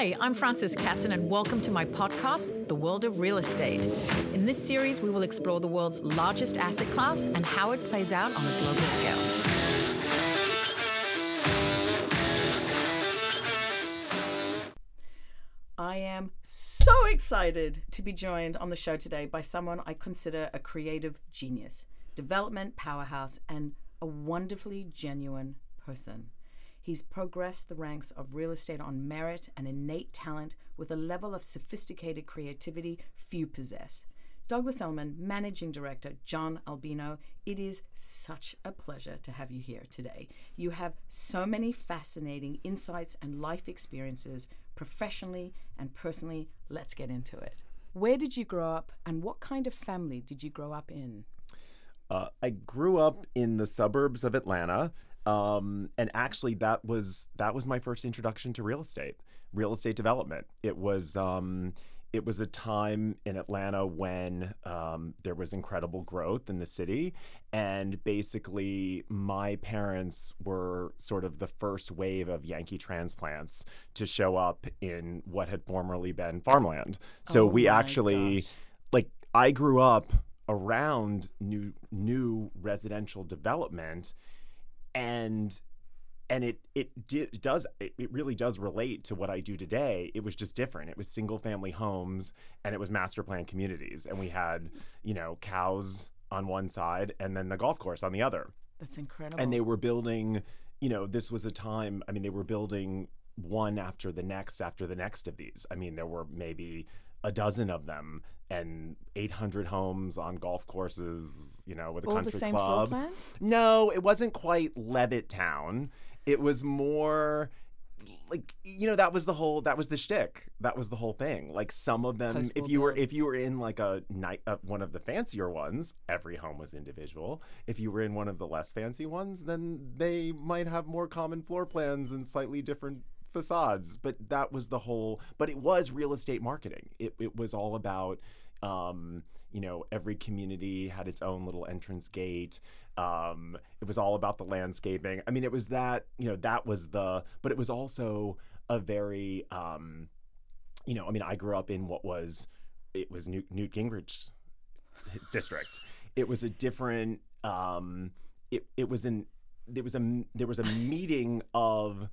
Hi, I'm Frances Katzen, and welcome to my podcast, The World of Real Estate. In this series, we will explore the world's largest asset class and how it plays out on a global scale. I am so excited to be joined on the show today by someone I consider a creative genius, development powerhouse, and a wonderfully genuine person. He's progressed the ranks of real estate on merit and innate talent with a level of sophisticated creativity few possess. Douglas Elliman, Managing Director, John Albino, it is such a pleasure to have you here today. You have so many fascinating insights and life experiences, professionally and personally. Let's get into it. Where did you grow up, and what kind of family did you grow up in? Uh, I grew up in the suburbs of Atlanta, um, and actually that was that was my first introduction to real estate, real estate development. It was um, it was a time in Atlanta when um, there was incredible growth in the city. And basically, my parents were sort of the first wave of Yankee transplants to show up in what had formerly been farmland. So Oh we actually, gosh. like, I grew up around new new residential development and and it it di- does it, it really does relate to what I do today. It was just different. It was single family homes and it was master plan communities, and we had you know cows on one side and then the golf course on the other. That's incredible. And they were building, you know, this was a time. I mean, they were building one after the next after the next of these. I mean, there were maybe a dozen of them and 800 homes on golf courses, you know, with a all country the same club. floor plan. No, it wasn't quite Levittown. It was more like you know that was the whole that was the shtick. That was the whole thing. Like some of them, if you were if you were in like a night uh, one of the fancier ones, every home was individual. If you were in one of the less fancy ones, then they might have more common floor plans and slightly different facades. But that was the whole. But it was real estate marketing. It it was all about. Um, you know, every community had its own little entrance gate. Um, it was all about the landscaping. I mean, it was that, you know, that was the, but it was also a very, um, you know, I mean, I grew up in what was, it was Newt, Newt Gingrich's district. It was a different, um, it, it was an, there was a, there was a meeting of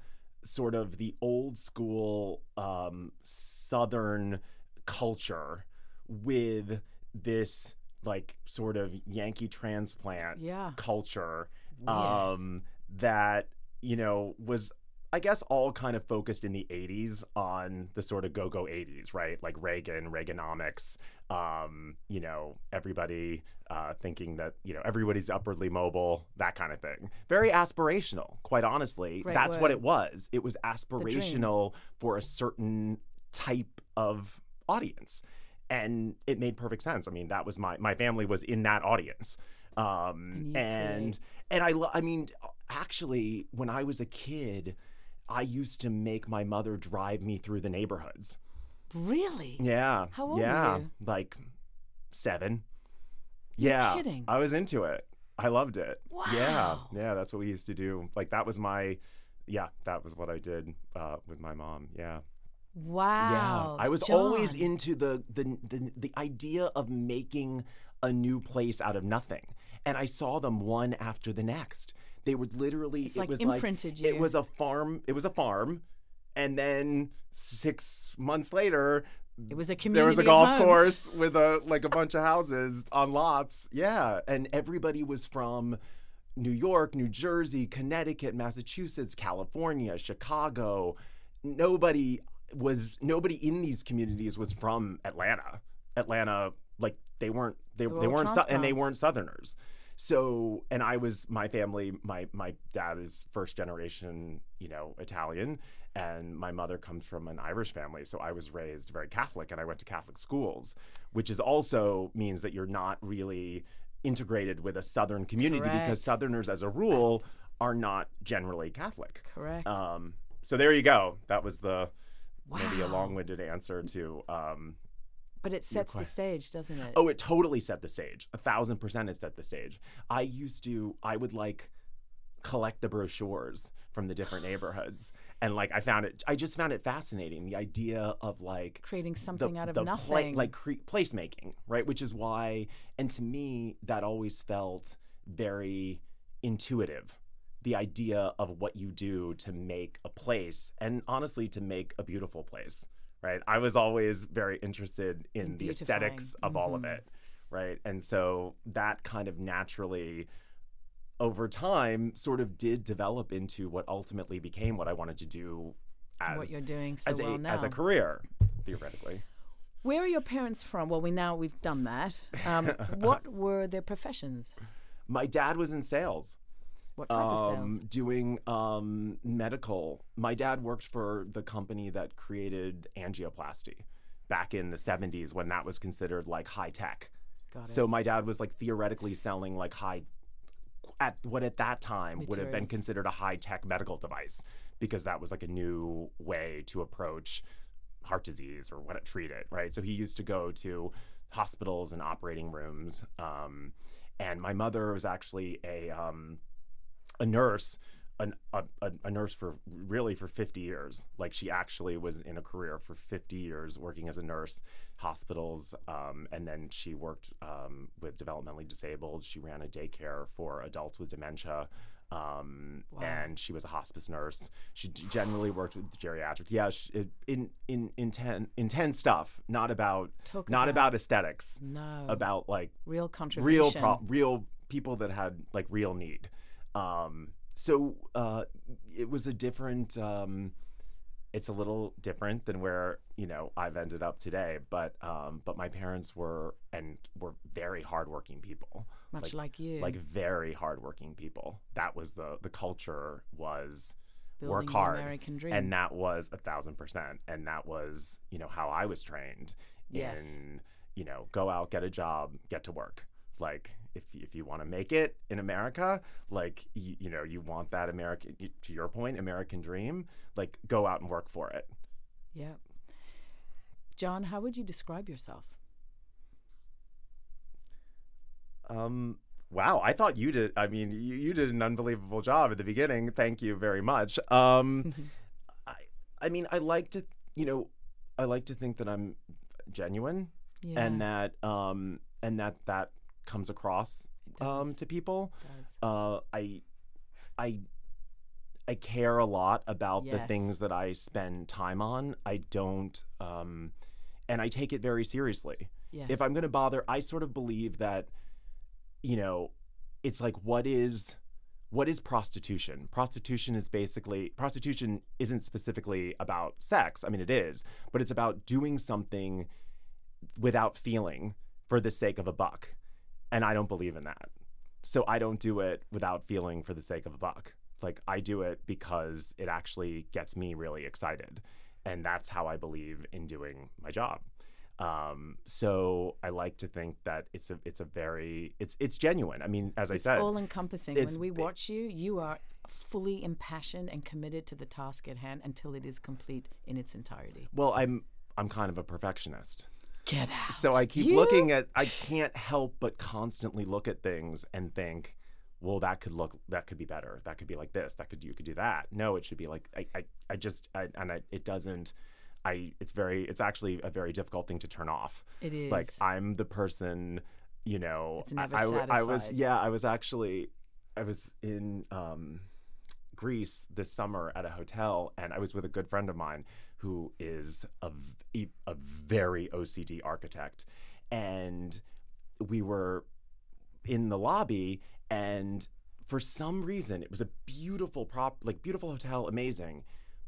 sort of the old school, um, Southern culture with this like sort of Yankee transplant Yeah. culture um, that you know was I guess all kind of focused in the 80s on the sort of go-go 80s, right? Like Reagan, Reaganomics, um, you know, everybody uh, thinking that, you know, everybody's upwardly mobile, that kind of thing. Very aspirational, quite honestly. Great That's what it was. It was aspirational for a certain type of audience. And it made perfect sense. I mean, that was my my family was in that audience. Um, And and and I, lo- I mean, actually, when I was a kid, I used to make my mother drive me through the neighborhoods. Really? Yeah. How old were yeah. you? Like seven. You're yeah. kidding. I was into it. I loved it. Wow. Yeah. Yeah. That's what we used to do. Like that was my, yeah, that was what I did uh, with my mom. Yeah. Wow. Yeah, I was always into the, the the the idea of making a new place out of nothing, and I saw them one after the next. They would literally. It's it like was imprinted like you. it was a farm. It was a farm, and then six months later, It was a community. there was a golf course with a like a bunch of houses on lots. Yeah, and everybody was from New York, New Jersey, Connecticut, Massachusetts, California, Chicago. Nobody was nobody in these communities was from Atlanta. Atlanta, like they weren't they, They were they weren't Sou- and they weren't Southerners. So and I was my family my my dad is first generation you know Italian and my mother comes from an Irish family so I was raised very Catholic and I went to Catholic schools which is also means that you're not really integrated with a Southern community Correct. because Southerners as a rule are not generally Catholic. Correct. Um, so there you go. That was the maybe a long-winded answer to um, but it sets the stage, doesn't it? Oh, it totally set the stage. A thousand percent it set the stage. I used to, I would like collect the brochures from the different neighborhoods. And like I found it, I just found it fascinating. The idea of like Creating the- something out of the nothing. like cre- placemaking, right? Which is why, and to me, that always felt very intuitive. The idea of what you do to make a place, and honestly, to make a beautiful place, right? I was always very interested in, In the aesthetics of all of Mhm. it, right? And so that kind of naturally over time sort of did develop into what ultimately became what I wanted to do as what you're doing so as well a now. as a career theoretically. Where are your parents from? Well, we now we've done that. Um, what were their professions? My dad was in sales. What type of sales? um, doing um, medical. My dad worked for the company that created angioplasty back in the 70s when that was considered like high tech. Got it. So my dad was like theoretically selling like high at what at that time would have been Materials. considered a high tech medical device because that was like a new way to approach heart disease or what treat it, right? So he used to go to hospitals and operating rooms. Um, and my mother was actually a um, a nurse, an, a, a, a nurse for really for 50 years. Like she actually was in a career for 50 years working as a nurse, hospitals, um, and then she worked um, with developmentally disabled. She ran a daycare for adults with dementia. Um, Wow. and she was a hospice nurse. She generally worked with geriatric. Yeah, she, in in intense intense stuff. Not about Talk not about aesthetics. no About like real contribution. real pro- real people that had like real need um so uh it was a different um it's a little different than where you know i've ended up today but um but my parents were and were very hardworking people. Much like, you. like very hardworking people. That was the the culture was building work hard, and that was a thousand percent. And that was you know how i was trained Yes. in you know go out get a job get to work. Like if, if you want to make it in america like you, you know you want that american y- to your point american dream like go out and work for it yeah. John, how would you describe yourself? um wow i thought you did i mean you, you did an unbelievable job at the beginning thank you very much um I, I mean i like to you know i like to think that i'm genuine yeah. and that um and that that comes across um to people does. uh i i i care a lot about the things that i spend time on. I don't um and i take it very seriously. Yes. if i'm going to bother i sort of believe that you know it's like what is what is prostitution? Prostitution is basically prostitution isn't specifically about sex. I mean it is but it's about doing something without feeling for the sake of a buck and i don't believe in that so i don't do it without feeling for the sake of a buck like i do it because it actually gets me really excited and that's how i believe in doing my job um, so I like to think that it's a it's a very it's it's genuine. I mean, as it's I said, all encompassing. it's When we watch you, you are fully impassioned and committed to the task at hand until it is complete in its entirety. well, I'm I'm kind of a perfectionist. Get out. So I keep You- looking at I can't help but constantly look at things and think, well, that could look that could be better. That could be like this. That could you could do that. No, it should be like I I, I just I, and I, it doesn't. I it's very it's actually a very difficult thing to turn off. It is. Like I'm the person, you know. It's never I, I, I was yeah. I was actually I was in um, Greece this summer at a hotel, and I was with a good friend of mine who is a, a very OCD architect, and we were in the lobby, and for some reason it was a beautiful prop, like beautiful hotel, amazing.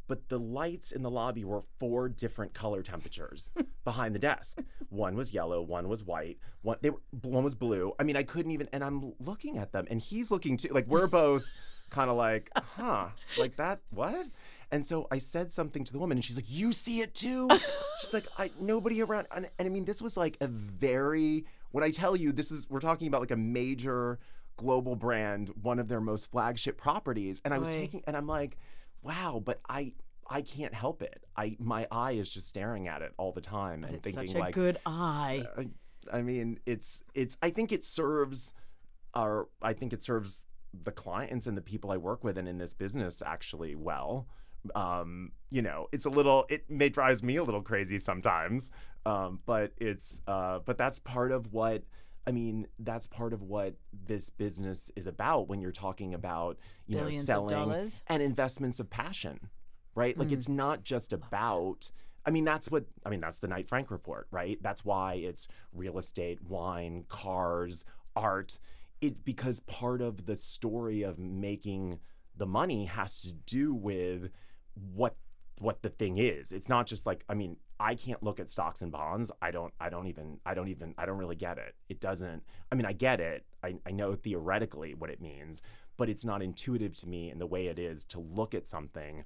But the lights in the lobby were four different color temperatures behind the desk. One was yellow, one was white, one they were, one was blue. I mean, I couldn't even. And I'm looking at them, and he's looking too. Like we're both kind of like, huh, like that. What? And so I said something to the woman, and she's like, "You see it too?" she's like, "I nobody around." And, and I mean, this was like a very. When I tell you, this is we're talking about like a major global brand, one of their most flagship properties, and I was Right. taking, and I'm like, wow, but I. I can't help it. I my eye is just staring at it all the time but and it's thinking such a like, good eye. I, I mean, it's it's. I think it serves our. I think it serves the clients and the people I work with and in this business actually well. Um, you know, it's a little it may drives me a little crazy sometimes. Um, but it's uh, but that's part of what I mean, that's part of what this business is about when you're talking about, you Billions know, selling and investments of passion, right? Like Mm. it's not just about I mean, that's what I mean, that's the Knight Frank report, right? That's why it's real estate, wine, cars, art. It because part of the story of making the money has to do with what what the thing is. It's not just like I mean, I can't look at stocks and bonds. I don't I don't even I don't even I don't really get it. It doesn't I mean, I get it. I, I know theoretically what it means, but it's not intuitive to me in the way it is to look at something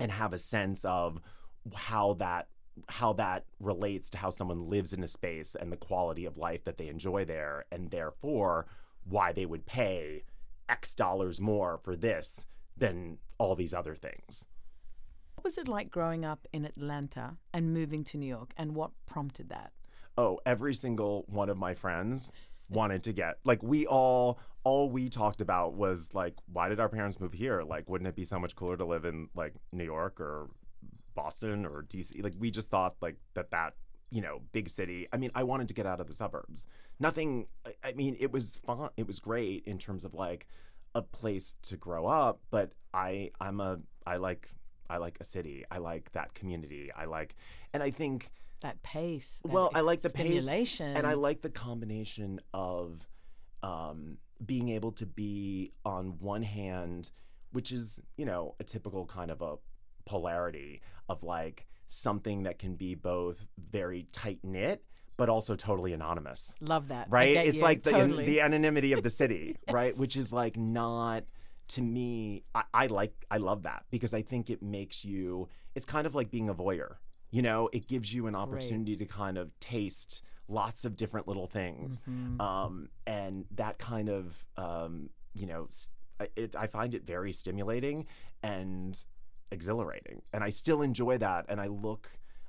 and have a sense of how that how that relates to how someone lives in a space and the quality of life that they enjoy there and therefore why they would pay x dollars more for this than all these other things What was it like growing up in Atlanta and moving to New York, and what prompted that? oh every single one of my friends wanted to get like we all all we talked about was like why did our parents move here like wouldn't it be so much cooler to live in like new york or boston or dc like we just thought like that that you know big city i mean i wanted to get out of the suburbs. Nothing I- i mean it was fun it was great in terms of like a place to grow up but i i'm a i like i like a city. I like that community. I like and i think That pace. that well, I like the pace, and I like the combination of um, being able to be on one hand, which is you know a typical kind of a polarity of like something that can be both very tight knit but also totally anonymous. Love that. Right? it's you, like the totally. the anonymity of the city right? Which is like not to me I, I like i love that because i think it makes you it's kind of like being a voyeur you know? It gives you an opportunity to kind of taste lots of different little things. Mhm. um, and that kind of um, you know it, i find it very stimulating and exhilarating and i still enjoy that and i look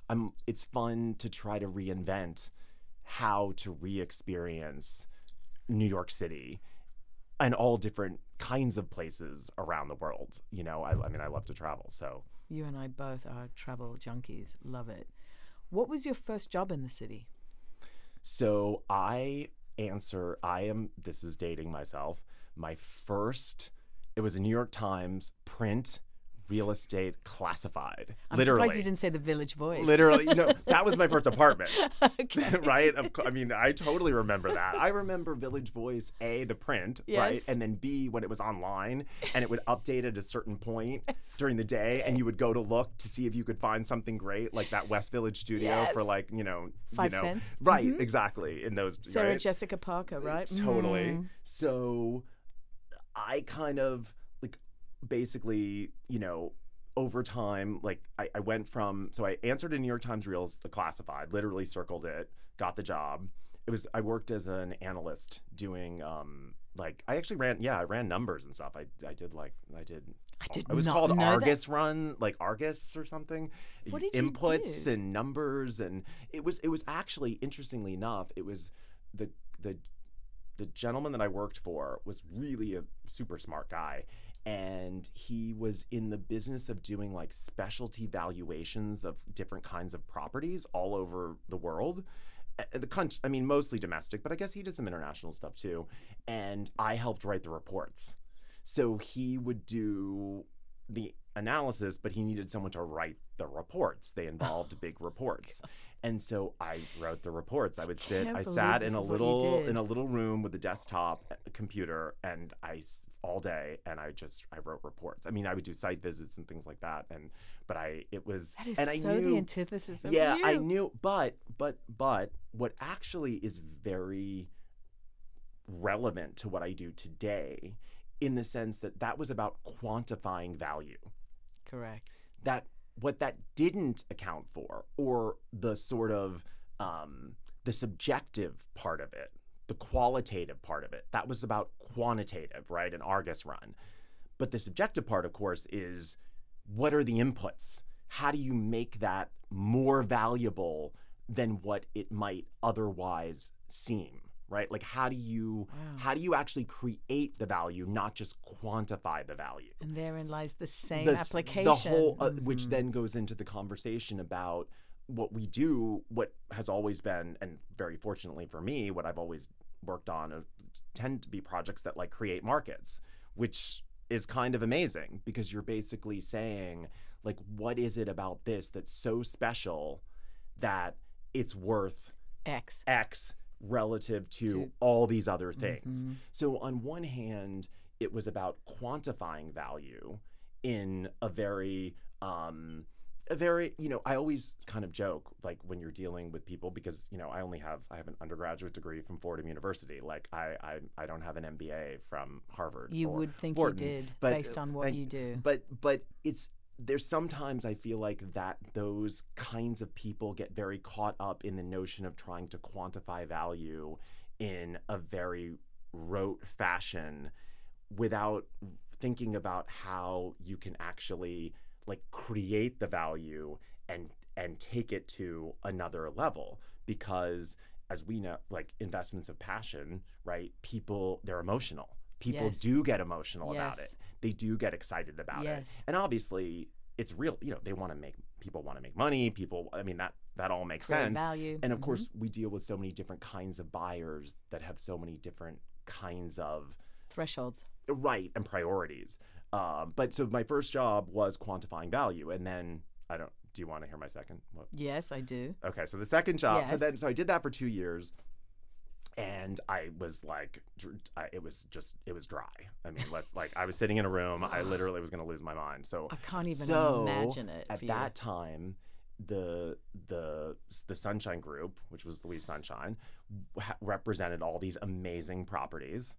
i'm it's fun to try to reinvent how to re-experience new york city and all different kinds of places around the world you know i, I mean i love to travel so You and I both are travel junkies. Love it. What was your first job in the city? So I answer, I am, this is dating myself. My first, it was a New York Times print real estate classified. I'm literally. surprised you didn't say the Village Voice. Literally, you know, that was my first apartment, okay. right? Of, I mean, I totally remember that. I remember Village Voice, A, the print, right? Yes. And then B, when it was online and it would update at a certain point during the day and you would go to look to see if you could find something great, like that West Village studio for like, you know, Five you know, cents. Right, Mhm. exactly. In those Sarah right? Jessica Parker, right? Totally. Mm. So I kind of basically, you know, over time, like I, I went from so I answered a New York Times Reels, the classified, literally circled it, got the job. It was I worked as an analyst doing um like I actually ran yeah, I ran numbers and stuff. I I did like I did I did it was called know that. Argus Run, like Argus or something. What did you Inputs do? and numbers, and it was it was actually interestingly enough, it was the the the gentleman that I worked for was really a super smart guy, and he was in the business of doing like specialty valuations of different kinds of properties all over the world. The country, I mean, mostly domestic, but I guess he did some international stuff too. And I helped write the reports. So he would do the analysis, but he needed someone to write the reports. They oh, involved big reports. And so I wrote the reports. I would sit, I sat in a is what you little in a little room with a desktop a computer and I all day and I just I wrote reports. I mean, I would do site visits and things like that and but I it was That is and I so knew the antithesis of yeah, you. I knew, but but but what actually is very relevant to what I do today, in the sense that that was about quantifying value. Correct. That what that didn't account for, or the sort of um, the subjective part of it, the qualitative part of it, that was about quantitative, right? An Argus run. But the subjective part, of course, is what are the inputs? How do you make that more valuable than what it might otherwise seem? Right? Like how do you Wow. how do you actually create the value, not just quantify the value? And therein lies the same the, application. The whole, uh, which Mhm. then goes into the conversation about what we do, what has always been, and very fortunately for me, what I've always worked on uh, tend to be projects that like create markets, which is kind of amazing because you're basically saying, like, what is it about this that's so special that it's worth X. X relative to, To- all these other things. Mhm. So, on one hand, it was about quantifying value in a very, um, a very, you know, I always kind of joke like when you're dealing with people because you know I only have I have an undergraduate degree from Fordham University. Like I I, I don't have an MBA from Harvard. You would think Wharton, you did but- based on what and- you do. But but it's there's sometimes I feel like that those kinds of people get very caught up in the notion of trying to quantify value in a very rote fashion without thinking about how you can actually like create the value and and take it to another level. Because as we know like investments of passion right people they're emotional. People Yes. do get emotional about it they do get excited about it and obviously it's real you know they want to make people want to make money people i mean that that all makes Create sense value. and of Mhm. course we deal with so many different kinds of buyers that have so many different kinds of thresholds. right and priorities um, but so my first job was quantifying value and then i don't do you want to hear my second what? Yes, I do. okay so the second job so then so i did that for two years and i was like it was just it was dry i mean let's like i was sitting in a room i literally was going to lose my mind so I can't even so imagine it. at that you. time the the the sunshine group which was louise sunshine ha- represented all these amazing properties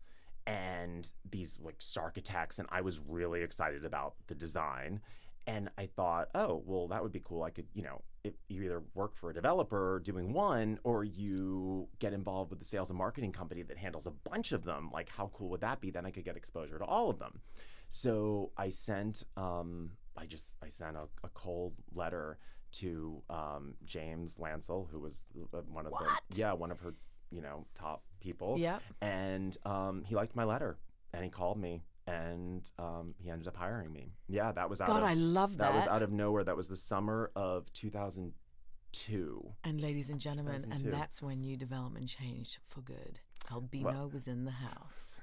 and these like star architects and i was really excited about the design and i thought oh well that would be cool. I could you know if you either work for a developer doing one or you get involved with the sales and marketing company that handles a bunch of them like how cool would that be? Then i could get exposure to all of them. So i sent um, i just i sent a, a cold letter to um, james lansill who was uh, one of What? the yeah one of her you know top people. Yeah. and um, he liked my letter and he called me and um, he ended up hiring me yeah that was out God, of I love that. that was out of nowhere that was the summer of 2002 and ladies and gentlemen, and that's when new development changed for good. Albino was in the house.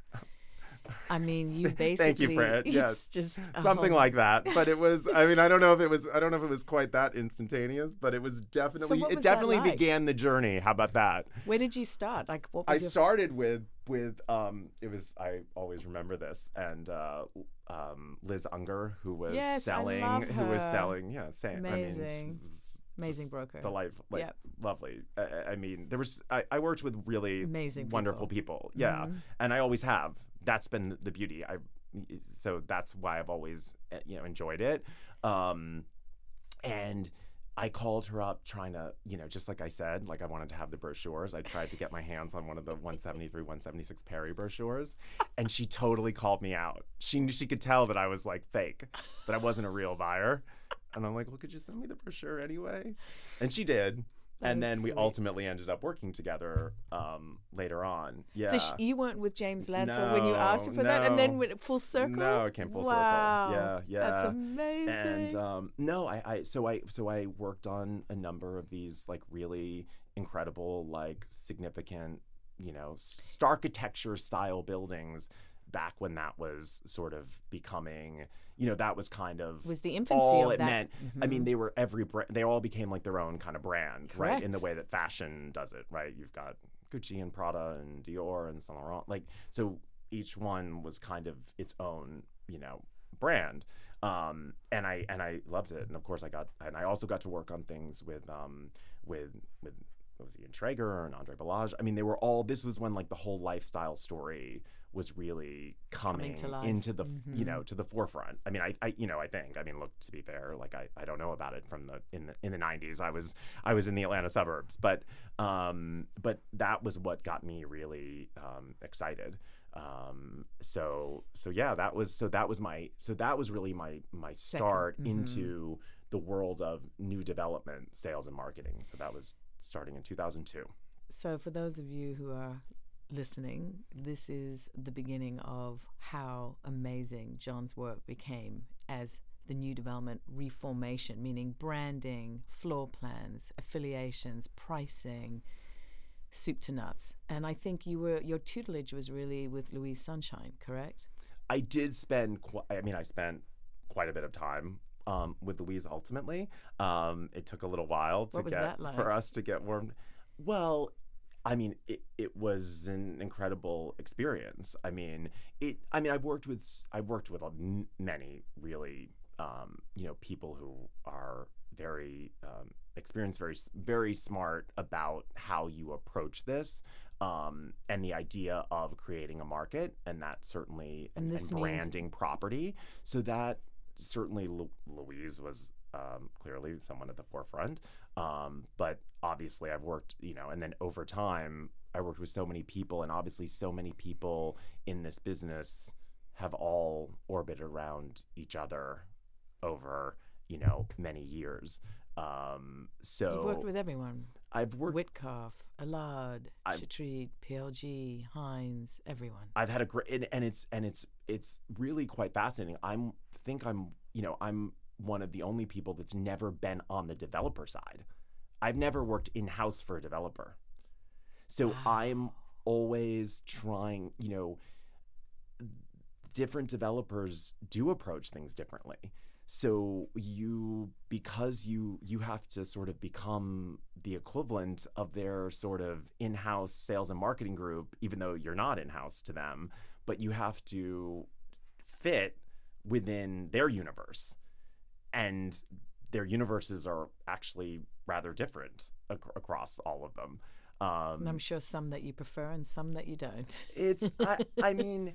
I mean, you basically. Thank you, Fred. It's Yes. just something whole- like that but it was i mean i don't know if it was i don't know if it was quite that instantaneous but it was definitely it was that definitely like? began the journey how about that Where did you start? Like, what I started with with um it was I always remember this and uh um Liz Unger who was Yes, selling who was selling yeah same I mean Amazing. Amazing broker. the life like Yep. lovely I, I mean there was I, I worked with really Amazing wonderful people, yeah Mhm. and I always have that's been the beauty I so that's why I've always uh, you know enjoyed it um and I called her up trying to, you know, just like I said, like I wanted to have the brochures. I tried to get my hands on one of the 173, 176 Perry brochures, and she totally called me out. She knew she could tell that I was like fake, that I wasn't a real buyer. And I'm like, well, could you send me the brochure anyway? And she did. That and then we sweet. ultimately ended up working together um, later on. Yeah. So sh- you weren't with James Lansill when you asked him No, for that, and then no. went full circle. No, it came full wow. circle. Yeah, yeah. That's amazing. and um, no, I, I so I so I worked on a number of these like really incredible, like significant, you know, s- architecture style buildings back when that was sort of becoming, you know, that was kind of was the infancy all of it that? meant. I mean, Mhm. they were every brand. They all became like their own kind of brand, right? In the way that fashion does it, right? You've got Gucci and Prada and Dior and Saint Laurent. Like, so each one was kind of its own, you know, brand. Um, and I and I loved it. And of course, I got and I also got to work on things with um, with with what was he, Ian Schrager and Andre Balazs. I mean, they were all. This was when like the whole lifestyle story was really coming, Coming to into the f you know to the forefront. I mean, I, I you know I think I mean look to be fair, like I, I don't know about it from the in the in the '90s. I was I was in the Atlanta suburbs, but um, but that was what got me really um, excited. Um, so so yeah, that was so that was my so that was really my my start mhm. into the world of new development, sales and marketing. So that was starting in 2002. So, for those of you who are listening, this is the beginning of how amazing John's work became as the new development reformation, meaning branding, floor plans, affiliations, pricing, soup to nuts. And I think you were your tutelage was really with Louise Sunshine, correct? I did spend. Qu- I mean, I spent quite a bit of time um, with Louise. Ultimately, um, it took a little while to get like? for us to get warmed. Well, I mean, it, it was an incredible experience. I mean, it. I mean, I've worked with I've worked with many really, um, you know, people who are very um, experienced, very very smart about how you approach this. Um, and the idea of creating a market, and that certainly, And and, this and means- branding property. So that certainly Lu- Louise was um, clearly someone at the forefront. Um, but obviously, I've worked, you know, and then over time, I worked with so many people, and obviously, so many people in this business have all orbited around each other over, you know, many years. Um, so You've worked with everyone. I've worked. Witkoff, Allard, Chatrid, PLG, Heinz, everyone. I've had a great, and, and it's and it's it's really quite fascinating. I'm think I'm you know I'm one of the only people that's never been on the developer side. I've never worked in house for a developer, so I'm always trying. You know, different developers do approach things differently. So you because you you have to sort of become the equivalent of their sort of in-house sales and marketing group even though you're not in-house to them, but you have to fit within their universe. And their universes are actually rather different ac- across all of them. Um, and I'm sure some that you prefer and some that you don't. it's I, I mean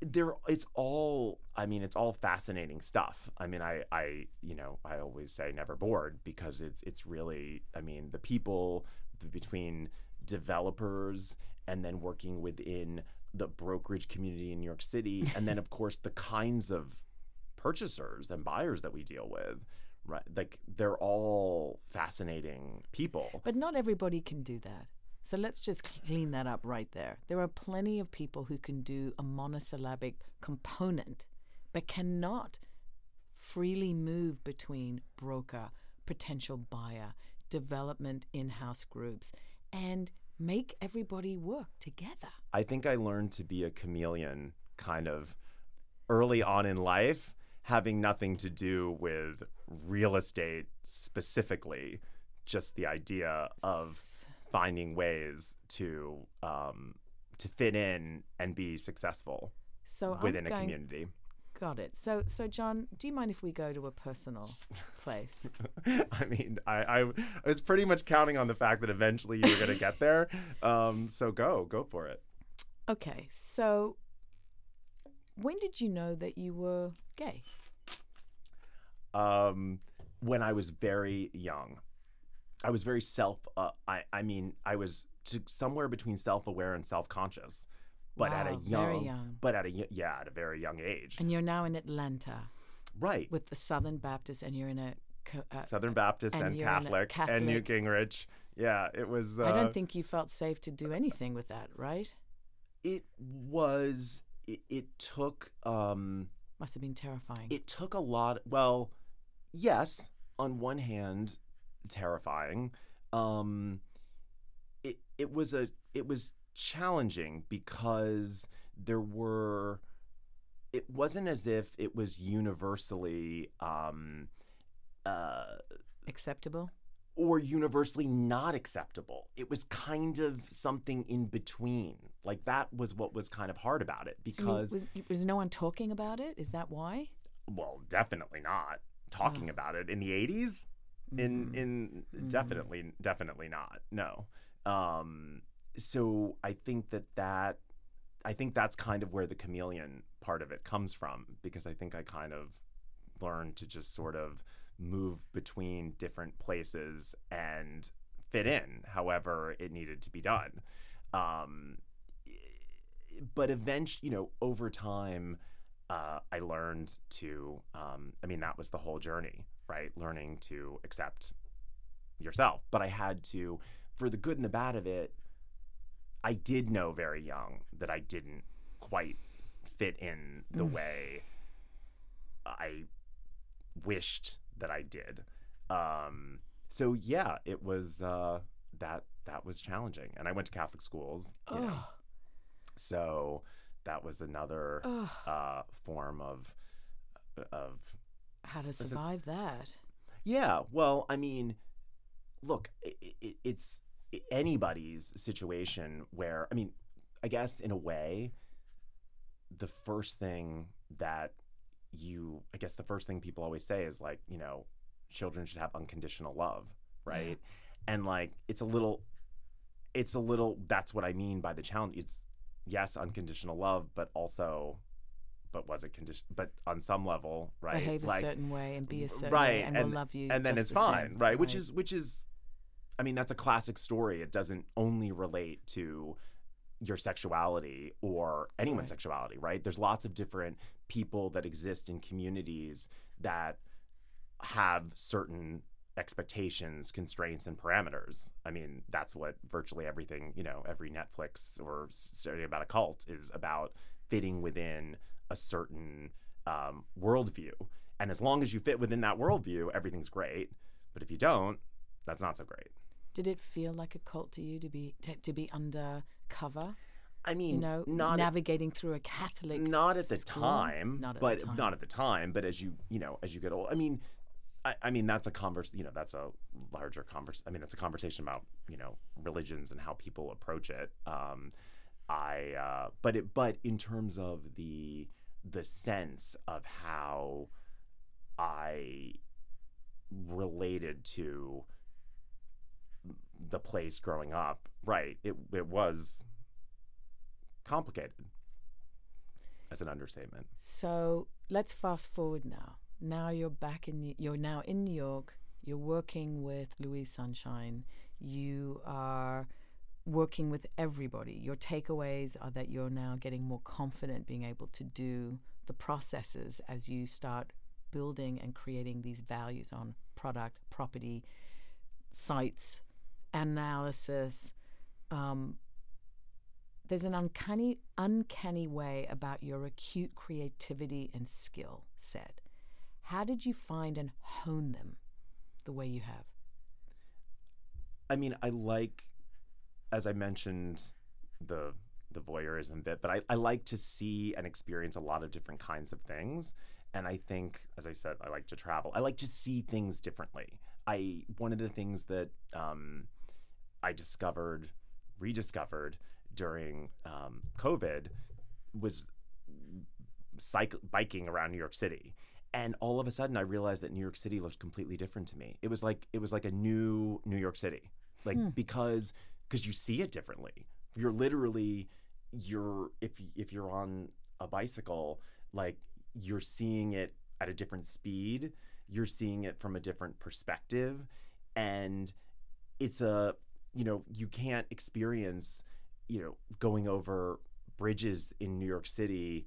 there it's all I mean it's all fascinating stuff. I mean I I you know I always say never bored because it's it's really I mean the people between developers and then working within the brokerage community in New York City and then of course the kinds of purchasers and buyers that we deal with right like they're all fascinating people. But not everybody can do that. So let's just clean that up right there. There are plenty of people who can do a monosyllabic component, but cannot freely move between broker, potential buyer, development in house groups, and make everybody work together. I think I learned to be a chameleon kind of early on in life, having nothing to do with real estate specifically, just the idea of finding ways to um, to fit in and be successful So within I'm a going, community. Got it. So, so John, do you mind if we go to a personal place? I mean, I, I I was pretty much counting on the fact that eventually you were going to get there. Um, so go, go for it. Okay, so when did you know that you were gay? um, when I was very young. I was very self. Uh, I I mean, I was to somewhere between self-aware and self-conscious, but at a young, very young. but at a yeah, at a very young age. And you're now in Atlanta right. with the Southern Baptist, and you're in a. Uh, Southern Baptist and and, a Catholic, and New Catholic- Gingrich. Yeah, it was. Uh, I don't think you felt safe to do anything with that, right? it was. It, it took. Um, Must have been terrifying. it took a lot well yes on one hand terrifying um it it was a it was challenging because there were it wasn't as if it was universally um uh Acceptable? Or universally not acceptable. It was kind of something in between. Like that was what was kind of hard about it So, because was, was no one talking about it? Is that why? well, definitely not talking Oh. about it in the 80s. In Mhm. in Mhm. definitely definitely not. No. Um so I think that that I think that's kind of where the chameleon part of it comes from because I think I kind of learned to just sort of move between different places and fit in however it needed to be done. Um but eventually, you know, over time uh, I learned to, um, I mean, that was the whole journey, right? Learning to accept yourself. But I had to, for the good and the bad of it, I did know very young that I didn't quite fit in the way I wished that I did. Um, so yeah, it was uh, that that was challenging, and I went to Catholic schools. You know, so that was another uh, form of of how to it- survive that? yeah. Well, I mean, look, i i it's anybody's situation where I mean, I guess in a way, the first thing that you, I guess, the first thing people always say is like, you know, children should have unconditional love, right? And like, it's a little, it's a little. That's what I mean by the challenge. It's yes, unconditional love, but also. But was it condition? But on some level, right? Behave a certain way and be a certain right, way, and, and- we'll love you. and then it's the fine, same. right? Which is which is, I mean, that's a classic story. It doesn't only relate to your sexuality or anyone's Right. sexuality, right? There's lots of different people that exist in communities that have certain expectations, constraints, and parameters. I mean, that's what virtually everything, you know, every Netflix or story about a cult is about fitting within a certain um, worldview. And as long as you fit within that worldview, everything's great. But if you don't, that's not so great. Did it feel like a cult to you to be to, to be undercover? I mean, You know, not navigating through a Catholic. not at the school? time, Not at the but time. not at the time. But as you you know, as you get old, I mean, I, I mean that's a converse. You know, that's a larger converse. I mean, it's a conversation about you know religions and how people approach it. Um, I uh, but it but in terms of the the sense of how I related to the place growing up, right? It it was complicated. That's an understatement. So let's fast forward now. Now you're back in. You're now in New York. You're working with Louise Sunshine. You are working with everybody. Your takeaways are that you're now getting more confident being able to do the processes as you start building and creating these values on product, property, sites, analysis. Um, there's an uncanny, uncanny way about your acute creativity and skill set. How did you find and hone them the way you have? I mean, I like, as I mentioned, the the voyeurism bit, but I, I like to see and experience a lot of different kinds of things. And I think, as I said, I like to travel. I like to see things differently. I one of the things that um, I discovered, rediscovered during um, COVID was cycle, biking around New York City. And all of a sudden, I realized that New York City looked completely different to me. It was like it was like a new New York City, like Hmm. because because you see it differently. You're literally you're if if you're on a bicycle, like you're seeing it at a different speed. You're seeing it from a different perspective, and it's a you know you can't experience you know going over bridges in New York City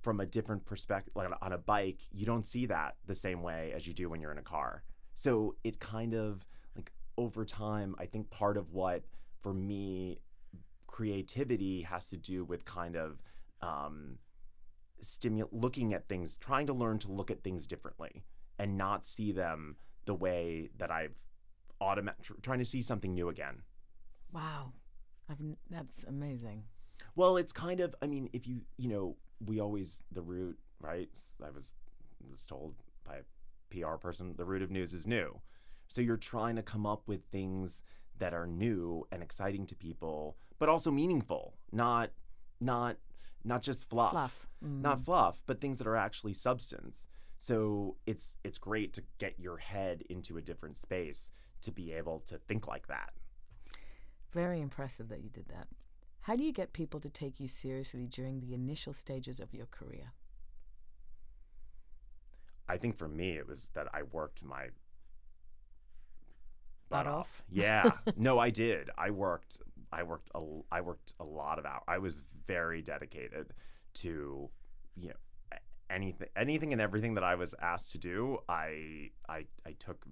from a different perspective like on a- bike you don't see that the same way as you do when you're in a car. So it kind of like over time i think part of what for me creativity has to do with kind of um stimu- looking at things trying to learn to look at things differently and not see them the way that i've automatic tr- trying to see something new again Wow, I've, that's amazing. Well, it's kind of. I mean, if you you know, we always the root right. I was was told by a PR person the root of news is new. So you're trying to come up with things that are new and exciting to people, but also meaningful. Not not not just fluff. Fluff. Mm. Not fluff, but things that are actually substance. So it's it's great to get your head into a different space to be able to think like that. Very impressive that you did that. How do you get people to take you seriously during the initial stages of your career? I think for me it was that I worked my Butt butt off? off. Yeah. no, I did. I worked I worked a I worked a lot of hours. I was very dedicated to you know anything anything and everything that I was asked to do, I I I took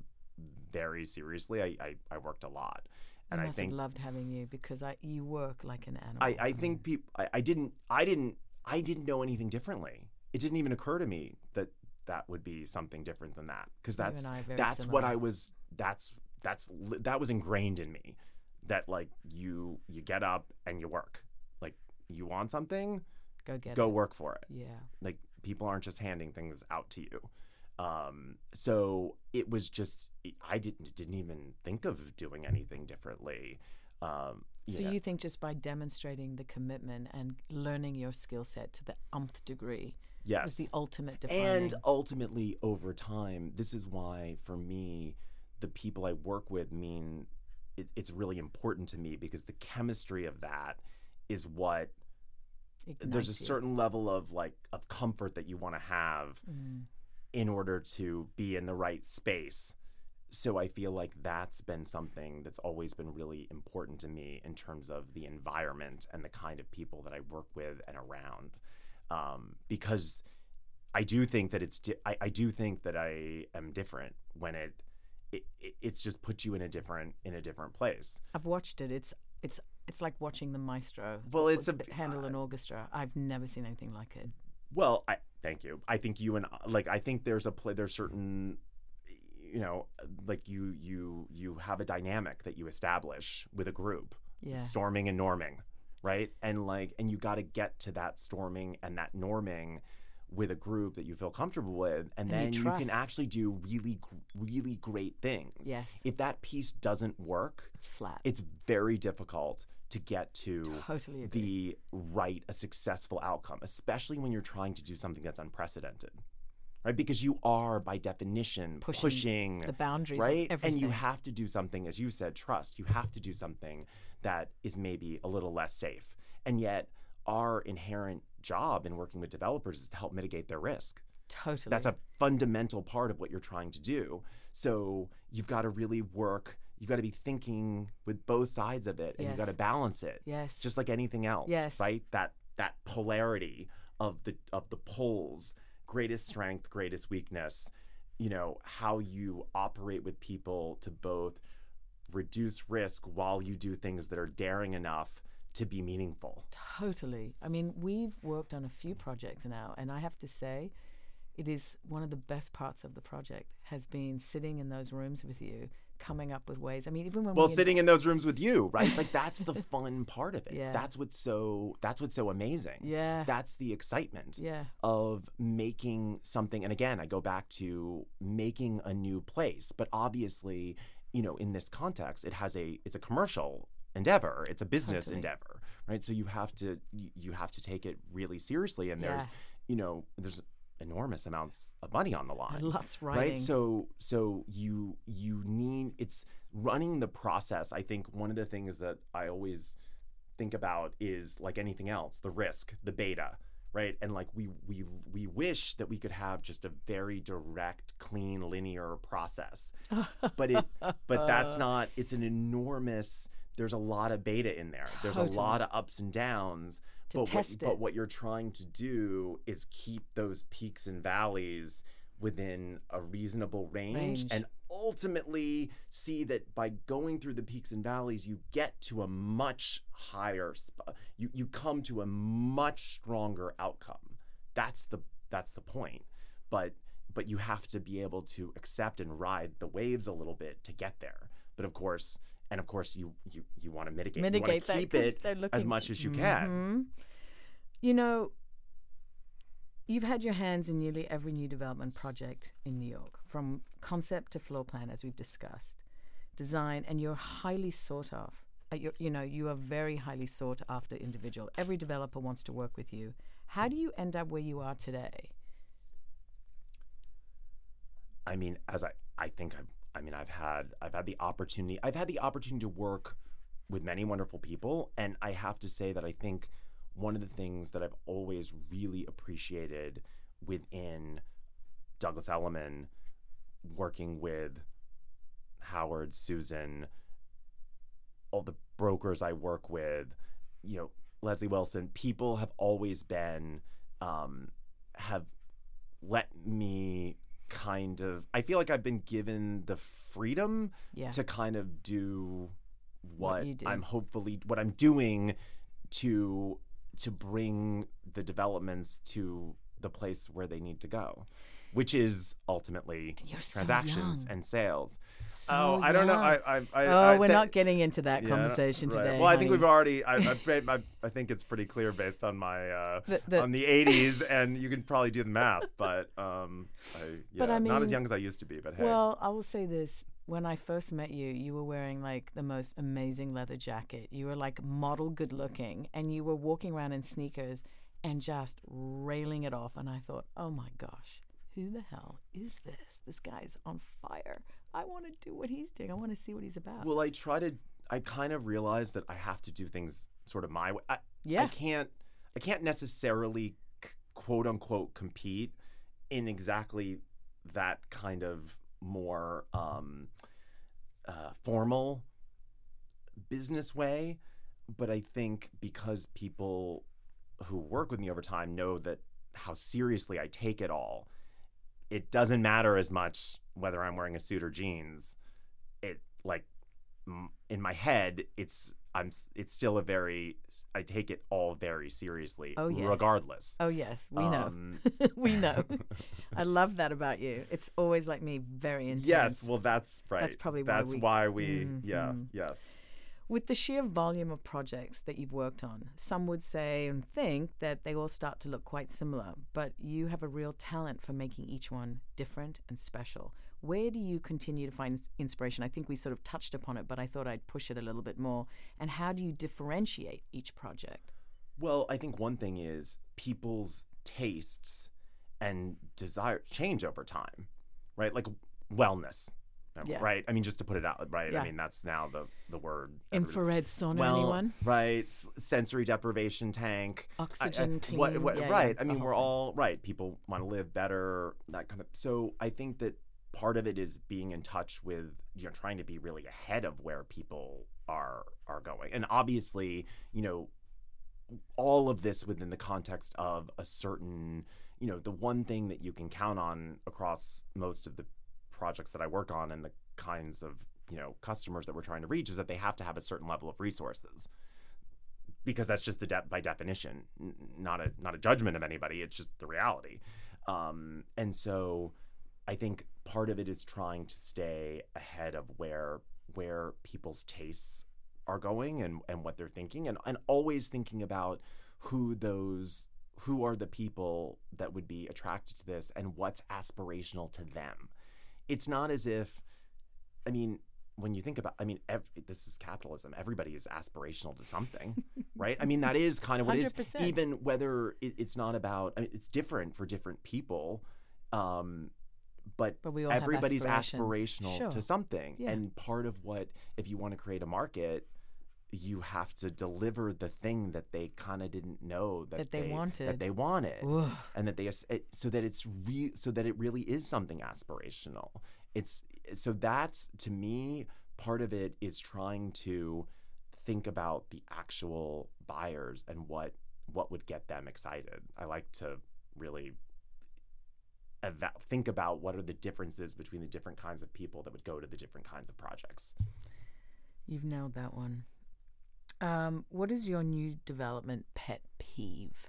very seriously. I I, I worked a lot. and I I think have loved having you because I you work like an animal. I, I think people I, I didn't I didn't I didn't know anything differently. It didn't even occur to me that that would be something different than that because that's and I are very that's what. I was that's that's that was ingrained in me that like you you get up and you work like you want something go get go it. work for it Yeah. like people aren't just handing things out to you um so it was just I didn't didn't even think of doing anything differently um So know. you think just by demonstrating the commitment and learning your skill set to the umpth degree yes the ultimate defining. And ultimately, over time, this is why, for me, the people I work with mean it, it's really important to me because the chemistry of that is what there's a ignites you. certain level of like of comfort that you want to have Mm. In order to be in the right space. So I feel like that's been something that's always been really important to me in terms of the environment and the kind of people that I work with and around. Um, because I do think that it's di- I, I do think that I am different when it, it it it's just put you in a different in a different place. I've watched it. It's it's it's like watching the maestro. Well, it's a- handle an orchestra. I've never seen anything like it. Well, I thank you. I think you and like I think there's a play. There's certain, you know, like you you you have a dynamic that you establish with a group, Yeah. storming and norming, right? And like, and you got to get to that storming and that norming with a group that you feel comfortable with, and, And then you, trust. can actually do really really great things. Yes. If that piece doesn't work, It's flat. it's very difficult to get to totally agree. the right a successful outcome especially when you're trying to do something that's unprecedented right because you are by definition Pushing pushing, the boundaries right and you have to do something as you said trust you have to do something that is maybe a little less safe and yet our inherent job in working with developers is to help mitigate their risk totally. that's a fundamental part of what you're trying to do. So you've got to really work. You've got to be thinking with both sides of it, and you've got to balance it, yes. just like anything else. Yes. Right. That that polarity of the of the poles, greatest strength, greatest weakness. You know how you operate with people to both reduce risk while you do things that are daring enough to be meaningful. Totally. I mean, we've worked on a few projects now, and I have to say, it is one of the best parts of the project has been sitting in those rooms with you, coming up with ways. I mean, even when well we sitting in those rooms with you right like that's the fun part of it Yeah. that's what's so that's what's so amazing yeah, that's the excitement yeah, of making something and again i go back to making a new place but obviously you know in this context it has a it's a commercial endeavor. It's a business endeavor right? So you have to you, you have to take it really seriously and there's Yeah. you know there's enormous amounts of money on the line lots writing. right so so you you need it's running the process. I think one of the things that i always think about is like anything else the risk the beta right? And like we we we wish that we could have just a very direct clean linear process but it but that's not it's an enormous there's a lot of beta in there. There's a lot of ups and downs To but test what, but what you're trying to do is keep those peaks and valleys within a reasonable range, Range. and ultimately see that by going through the peaks and valleys you get to a much higher sp- you you come to a much stronger outcome. That's the that's the point. But but you have to be able to accept and ride the waves a little bit to get there. But of course and of course you you, you want to mitigate, Mitigate you want that to keep it as much as you can Mhm. You know, you've had your hands in nearly every new development project in New York, from concept to floor plan, as we've discussed, design, and you're highly sought of. Uh, you're, you know, you are very highly sought after individual. Every developer wants to work with you. How do you end up where you are today? I mean, as I, I think I've, I mean, I've had, I've had the opportunity, I've had the opportunity to work with many wonderful people, and I have to say that I think one of the things that I've always really appreciated within Douglas Elliman, working with Howard, Susan, all the brokers I work with, you know, Leslie Wilson, people have always been, um, have let me kind of I feel like I've been given the freedom Yeah. to kind of do what what, do. I'm hopefully what I'm doing to to bring the developments to the place where they need to go, which is ultimately And so transactions young. and sales. So oh, I don't know. I, I, I, oh, we're thi- not getting into that yeah, conversation right. today. Well, I think we've already. I, I, think it's pretty clear based on my uh, The- the- on the '80s, and you can probably do the math. But um, I, yeah, But I not as young as I used to be. But hey, Well, I will say this. When I first met you, you were wearing like the most amazing leather jacket. You were like model good looking and you were walking around in sneakers and just railing it off. And I thought, oh my gosh, who the hell is this? This guy's on fire. I want to do what he's doing. I want to see what he's about. well, I try to. I kind of realize that I have to do things sort of my way. I, I can't. I can't necessarily quote unquote compete in exactly that kind of more um, uh, formal business way. But I think because people who work with me over time know that how seriously I take it all, it doesn't matter as much whether I'm wearing a suit or jeans. It like in my head, it's I'm it's still a very I take it all very seriously, Oh, yes. regardless. oh, yes. We know. Um, we know. I love that about you. It's always like me, very intense. yes, well, that's right. That's probably why that's we- why we yeah Mhm. yes. With the sheer volume of projects that you've worked on, some would say and think that they all start to look quite similar, but you have a real talent for making each one different and special. Where do you continue to find inspiration? I think we sort of touched upon it, but I thought I'd push it a little bit more. And how do you differentiate each project? Well, I think one thing is people's tastes and desire change over time, right? Like wellness, Yeah. right? I mean, just to put it out, right? Yeah. I mean, that's now the the word. Infrared sauna, well, anyone? right? s- sensory deprivation tank. I- I- Oxygen clean. what- what- yeah, right. I mean, we're all right. People want to live better, that kind of. So I think that part of it is being in touch with you know trying to be really ahead of where people are are going, and obviously, you know, all of this within the context of a certain, you know, the one thing that you can count on across most of the projects that I work on and the kinds of you know customers that we're trying to reach is that they have to have a certain level of resources. Because that's just the de- by definition n- not a not a judgment of anybody it's just the reality. Um, and so i think part of it is trying to stay ahead of where where people's tastes are going and and what they're thinking and and always thinking about who those who are the people that would be attracted to this and what's aspirational to them it's not as if i mean when you think about i mean ev- this is capitalism everybody is aspirational to something right i mean that is kind of what it is 100%. even whether it, it's not about I mean, it's different for different people um but But everybody's aspirational Sure. to something Yeah. and part of what if you want to create a market you have to deliver the thing that they kind of didn't know that, That they wanted. that they wanted Ugh. and that they so that it's re, so that it really is something aspirational it's so that's to me part of it is trying to think about the actual buyers and what what would get them excited i like to really eva- think about what are the differences between the different kinds of people that would go to the different kinds of projects You've nailed that one. Um, what is your new development pet peeve?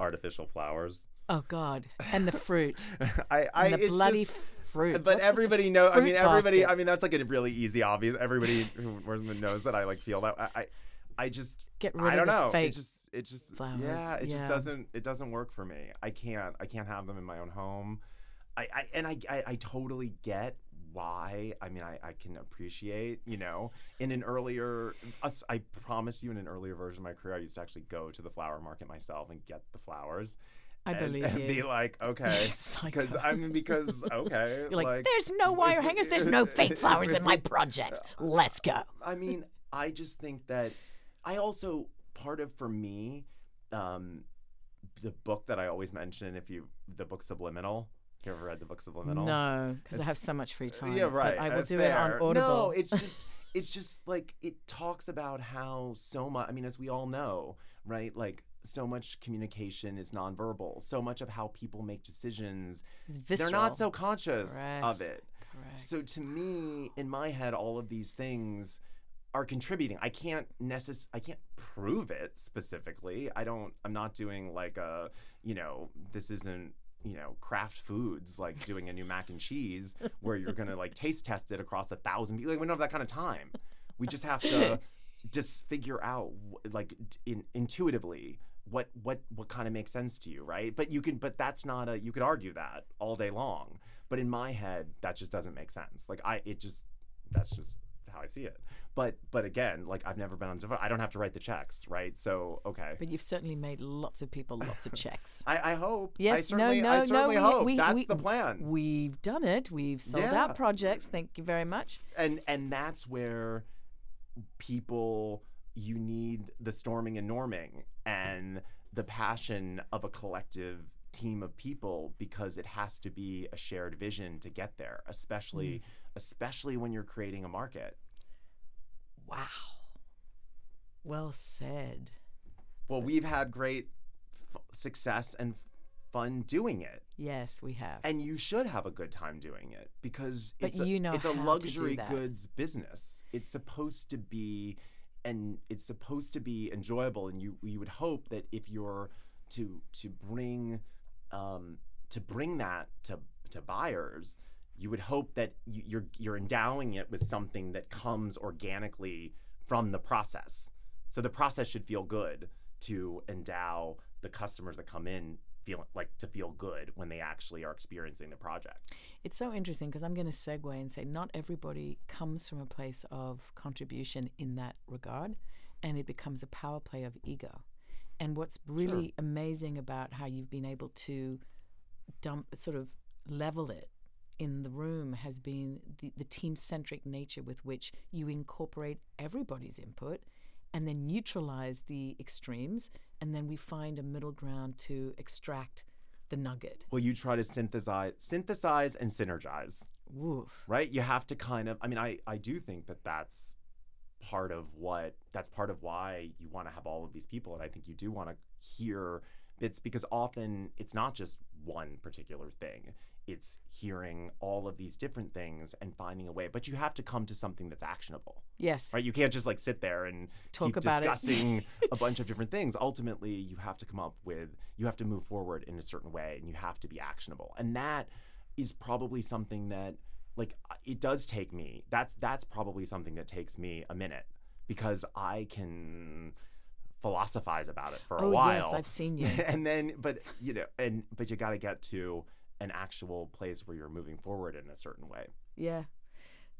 artificial flowers Oh God! And the fruit, i i and the bloody just- fruit. But What's everybody knows. I mean, everybody. basket? I mean, that's like a really easy, obvious. Everybody who knows that I like feel that. I, I, I just. Get rid I don't of know. fake it just. It just. flowers. Yeah. It Yeah. just doesn't. It doesn't work for me. I can't. I can't have them in my own home. I. I and I. I, I totally get why. I mean, I, I can appreciate. You know, in an earlier. Us. I promise you, in an earlier version of my career, I used to actually go to the flower market myself and get the flowers. I and, believe and you. be like, okay, because I mean, because okay, You're like, there's no wire hangers. There's no fake flowers in my project. Let's go. I mean, I just think that I also part of for me, um, the book that I always mention. If you the book Subliminal, you ever read the book Subliminal? No, because I have so much free time. Yeah, but right. I will uh, do it on. Audible. No, it's just it's just like it talks about how so much. I mean, as we all know, right? Like so much communication is nonverbal. So much of how people make decisions they're not so conscious Correct. of it. Correct. So to me, in my head, all of these things are contributing. I can't necess- I can't prove it specifically. I don't I'm not doing like a, you know, this isn't you know, Kraft Foods, like doing a new mac and cheese where you're gonna like taste test it across a thousand people. Like we don't have that kind of time. We just have to just figure out like in, intuitively what what what kind of makes sense to you, right? But you can but that's not a you could argue that all day long. But in my head, that just doesn't make sense. Like I it just that's just how I see it. But but again, like I've never been on I don't have to write the checks, right? So okay. But you've certainly made lots of people lots of checks. I, I hope. I Yes, no, no, I no, we- hope we- that's we- the plan. We've done it. We've sold Yeah. out projects. Thank you very much. and and that's where people you need the storming and norming and the passion of a collective team of people because it has to be a shared vision to get there especially hmm. Especially when you're creating a market Wow. Well said. well we've had great f- success and fun doing it Yes, we have. and you should have a good time doing it because But it's a, you know it's a how to do luxury goods business. It's supposed to be and it's supposed to be enjoyable and you you would hope that if you're to to bring um to bring that to to buyers you would hope that you- you're you're endowing it with something that comes organically from the process. So the process should feel good to endow the customers that come in feel like to feel good when they actually are experiencing the project. It's so interesting because I'm going to segue and say not everybody comes from a place of contribution in that regard, and it becomes a power play of ego. And what's really amazing about how you've been able to dump, sort of level it in the room has been the, the team centric nature with which you incorporate everybody's input and then neutralize the extremes. And then we find a middle ground to extract the nugget. Well, you try to synthesize synthesize and synergize. Woof. right you have to kind of i mean i i do think that that's part of what that's part of why you want to have all of these people and i think you do want to hear bits because often it's not just one particular thing. It's hearing all of these different things and finding a way but you have to come to something that's actionable. Yes. right? You can't just like sit there and Talk keep about discussing a bunch of different things. Ultimately you have to come up with you have to move forward in a certain way and you have to be actionable. And that is probably something that like it does take me that's that's probably something that takes me a minute because i can philosophize about it for a Oh, while yes, I've seen you. and then but you know and but you got to get to an actual place where you're moving forward in a certain way Yeah.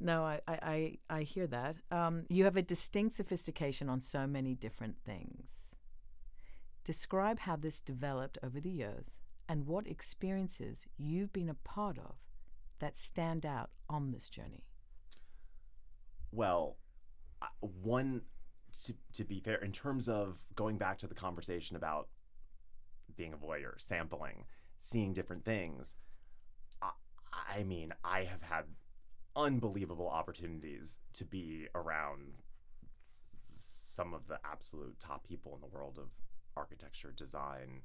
No, I, I, I, I hear that. Um, you have a distinct sophistication on so many different things. Describe how this developed over the years and what experiences you've been a part of that stand out on this journey. Well, one to, to be fair, in terms of going back to the conversation about being a voyeur, sampling, seeing different things, I, I mean, I have had unbelievable opportunities to be around some of the absolute top people in the world of architecture, design,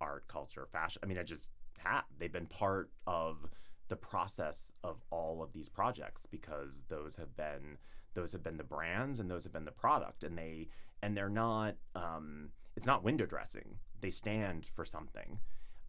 art, culture, fashion. I mean, I just have. They've been part of the process of all of these projects because those have been those have been the brands and those have been the product and they and they're not um, it's not window dressing they stand for something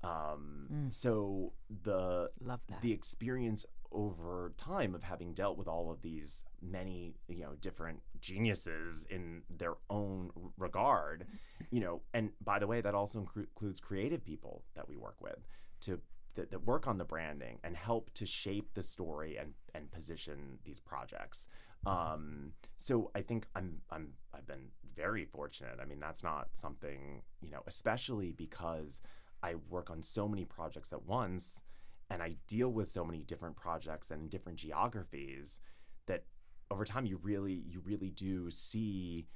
um, Mm. so the Love that. the experience over time of having dealt with all of these many you know different geniuses in their own regard you know and by the way that also inclu- includes creative people that we work with to that, that work on the branding and help to shape the story and and position these projects. Um so i think i'm i'm i've been very fortunate. I mean that's not something you know especially because i work on so many projects at once and I deal with so many different projects and different geographies that over time you really you really do see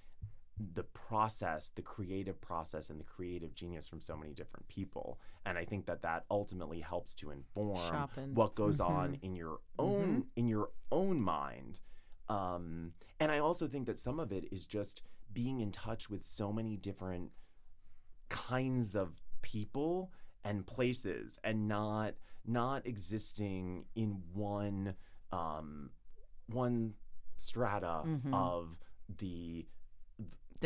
the process the creative process and the creative genius from so many different people and i think that that ultimately helps to inform Sharpen. what goes on Mhm. in your own in your own mind um, and i also think that some of it is just being in touch with so many different kinds of people and places and not not existing in one um, one strata of the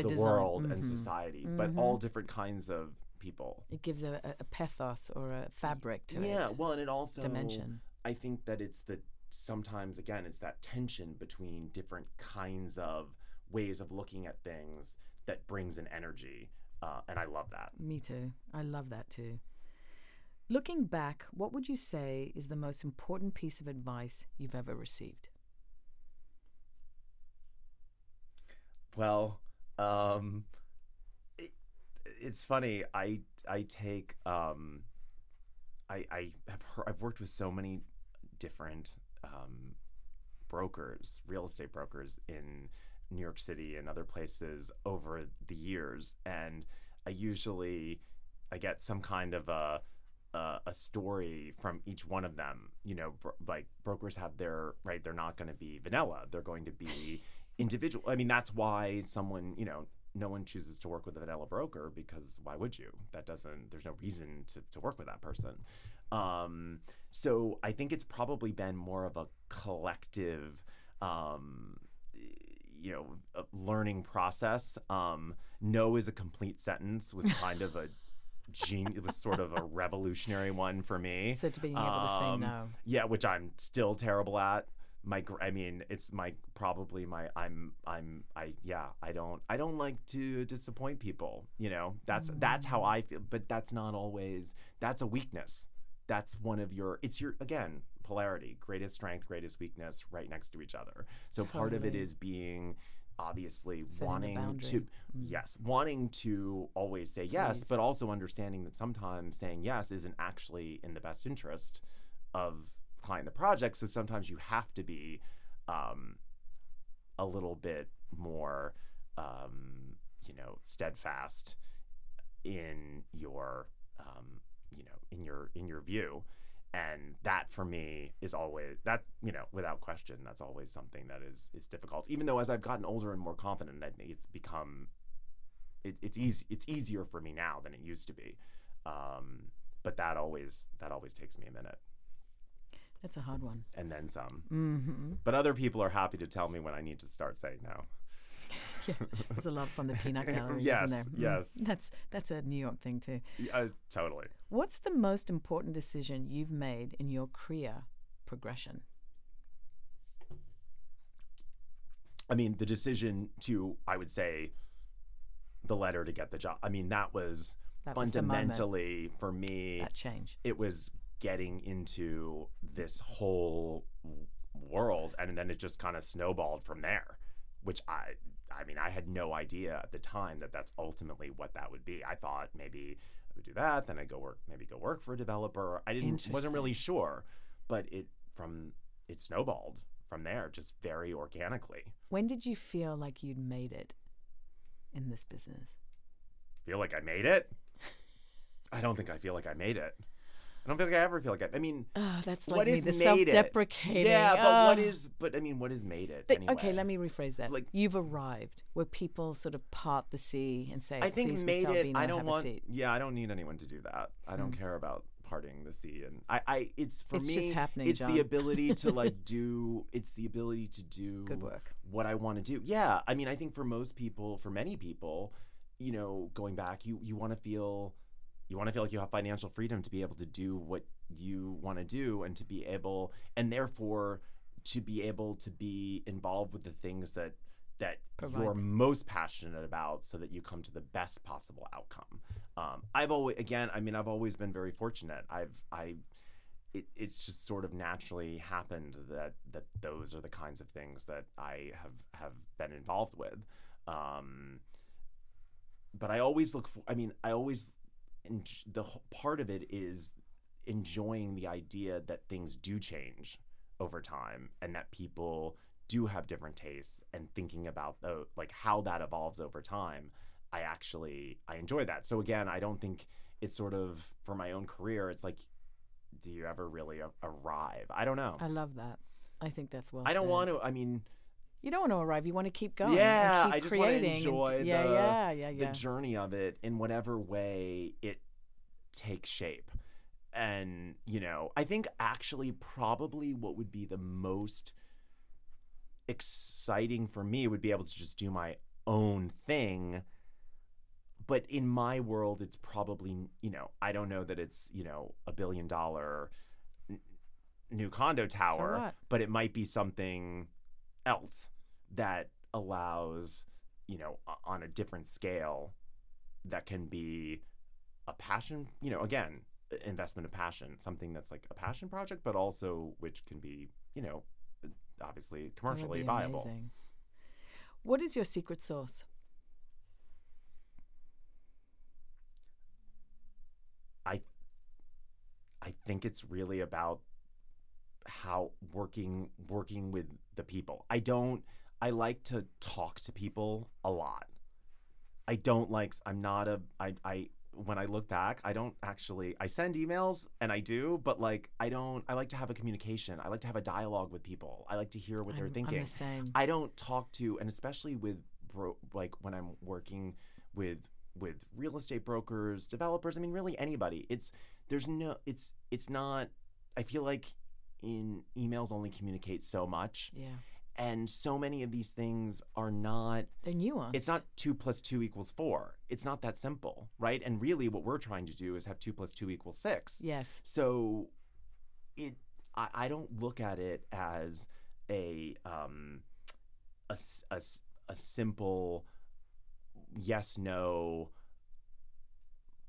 The the, world and Mhm. society, but all different kinds of people. It gives a, a, a pathos or a fabric to yeah, it. Yeah, well, and it also Dimension. I think that it's the sometimes again it's that tension between different kinds of ways of looking at things that brings an energy, uh, and I love that. Me too. I love that too. Looking back, what would you say is the most important piece of advice you've ever received? Well, um, it, it's funny. I I take um, I I have heard, I've worked with so many different um, brokers, real estate brokers in New York City and other places over the years, and I usually I get some kind of a a, story from each one of them. You know, bro- like brokers have their right. They're not going to be vanilla. They're going to be individual. I mean, that's why someone you know. No one chooses to work with a vanilla broker because why would you? That doesn't. There's no reason to, to work with that person. Um, so I think it's probably been more of a collective, um, you know, learning process. Um, no is a complete sentence was kind of a gene. It was sort of a revolutionary one for me. So to being able to say Um, no. Yeah, which I'm still terrible at. My, I mean, it's my probably my. I'm, I'm, I. Yeah, I don't, I don't like to disappoint people. You know, that's that's how I feel. But that's not always. That's a weakness. That's one of your. It's your again polarity, greatest strength, greatest weakness, right next to each other. So part of it is being obviously Setting wanting to. Mm. yes wanting to always say yes Please. but also understanding that sometimes saying yes isn't actually in the best interest of client the project so sometimes you have to be um, a little bit more um, you know steadfast in your um, you know in your in your view. And that for me is always that you know without question that's always something that is is difficult. Even though as i've gotten older and more confident i think it's become it, it's easy it's easier for me now than it used to be. Um, but that always that always takes me a minute That's a hard one. and then some Mm-hmm. but other people are happy to tell me when i need to start saying no Yeah, there's a lot from the peanut gallery, Yes, isn't there? Mm. yes. That's that's a New York thing too. Uh, totally What's the most important decision you've made in your career progression? I mean, the decision to, I would say, the letter to get the job. I mean, that was That was fundamentally for me. that change. It was getting into this whole world, and then it just kind of snowballed from there. Which I, I mean, I had no idea at the time that that's ultimately what that would be. I thought maybe I would do that, then I go work, maybe go work for a developer. I didn't, wasn't really sure, but it from it snowballed from there, just very organically. When did you feel like you'd made it in this business? feel like I made it. I don't think I feel like I made it. I don't feel like I ever feel like I. I mean, Oh, that's like what me, is the self-deprecating. Yeah, but what is? But I mean, what is made it? But, anyway? Okay, let me rephrase that. Like- You've arrived where people sort of part the sea and say, I think "Please, made Mr. it. Albino, I don't want. Yeah, I don't need anyone to do that. I don't hmm. care about parting the sea, and I. I it's for It's me. just happening, It's John. the ability to like do. It's the ability to do Good work. what I want to do. Yeah, I mean, I think for most people, for many people, you know, going back, you you want to feel, you want to feel like you have financial freedom to be able to do what you want to do, and to be able, and therefore, to be able to be involved with the things that that Provide. you're most passionate about, so that you come to the best possible outcome. Um, I've always, again, I mean, I've always been very fortunate. I've I it, it's just sort of naturally happened that that those are the kinds of things that I have have been involved with. Um, but I always look for. I mean, I always en- the part of it is enjoying the idea that things do change over time and that people do have different tastes and thinking about the like how that evolves over time i actually i enjoy that so again i don't think it's sort of for my own career it's like do you ever really arrive i don't know I love that. I think that's well. i don't said. want to i mean You don't want to arrive. You want to keep going. yeah keep i just want to creating and- enjoy yeah, the, yeah, yeah, yeah. the journey of it in whatever way it takes shape and you know, I think actually probably what would be the most exciting for me would be able to just do my own thing. But in my world, it's probably, you know, I don't know that it's, you know, a billion dollar n- new condo tower, what? but it might be something else that allows, you know, on a different scale that can be a passion, you know, again, investment of passion, something that's like a passion project, but also which can be, you know, obviously commercially viable. amazing. What is your secret sauce? I I think it's really about how working working with the people. I don't I like to talk to people a lot. I don't like I'm not a I I when I look back, I don't actually I send emails and I do, but like I don't I like to have a communication. I like to have a dialogue with people. I like to hear what they're thinking. I'm the same. I don't talk to, and especially with bro, like when I'm working with with real estate brokers, developers. I mean, really anybody. It's there's no. It's it's not. I feel like in emails only communicate so much, yeah, and so many of these things are not. they're nuanced. It's not two plus two equals four. It's not that simple, right? And really, what we're trying to do is have two plus two equals six. Yes. So it I, I don't look at it as a um a simple yes no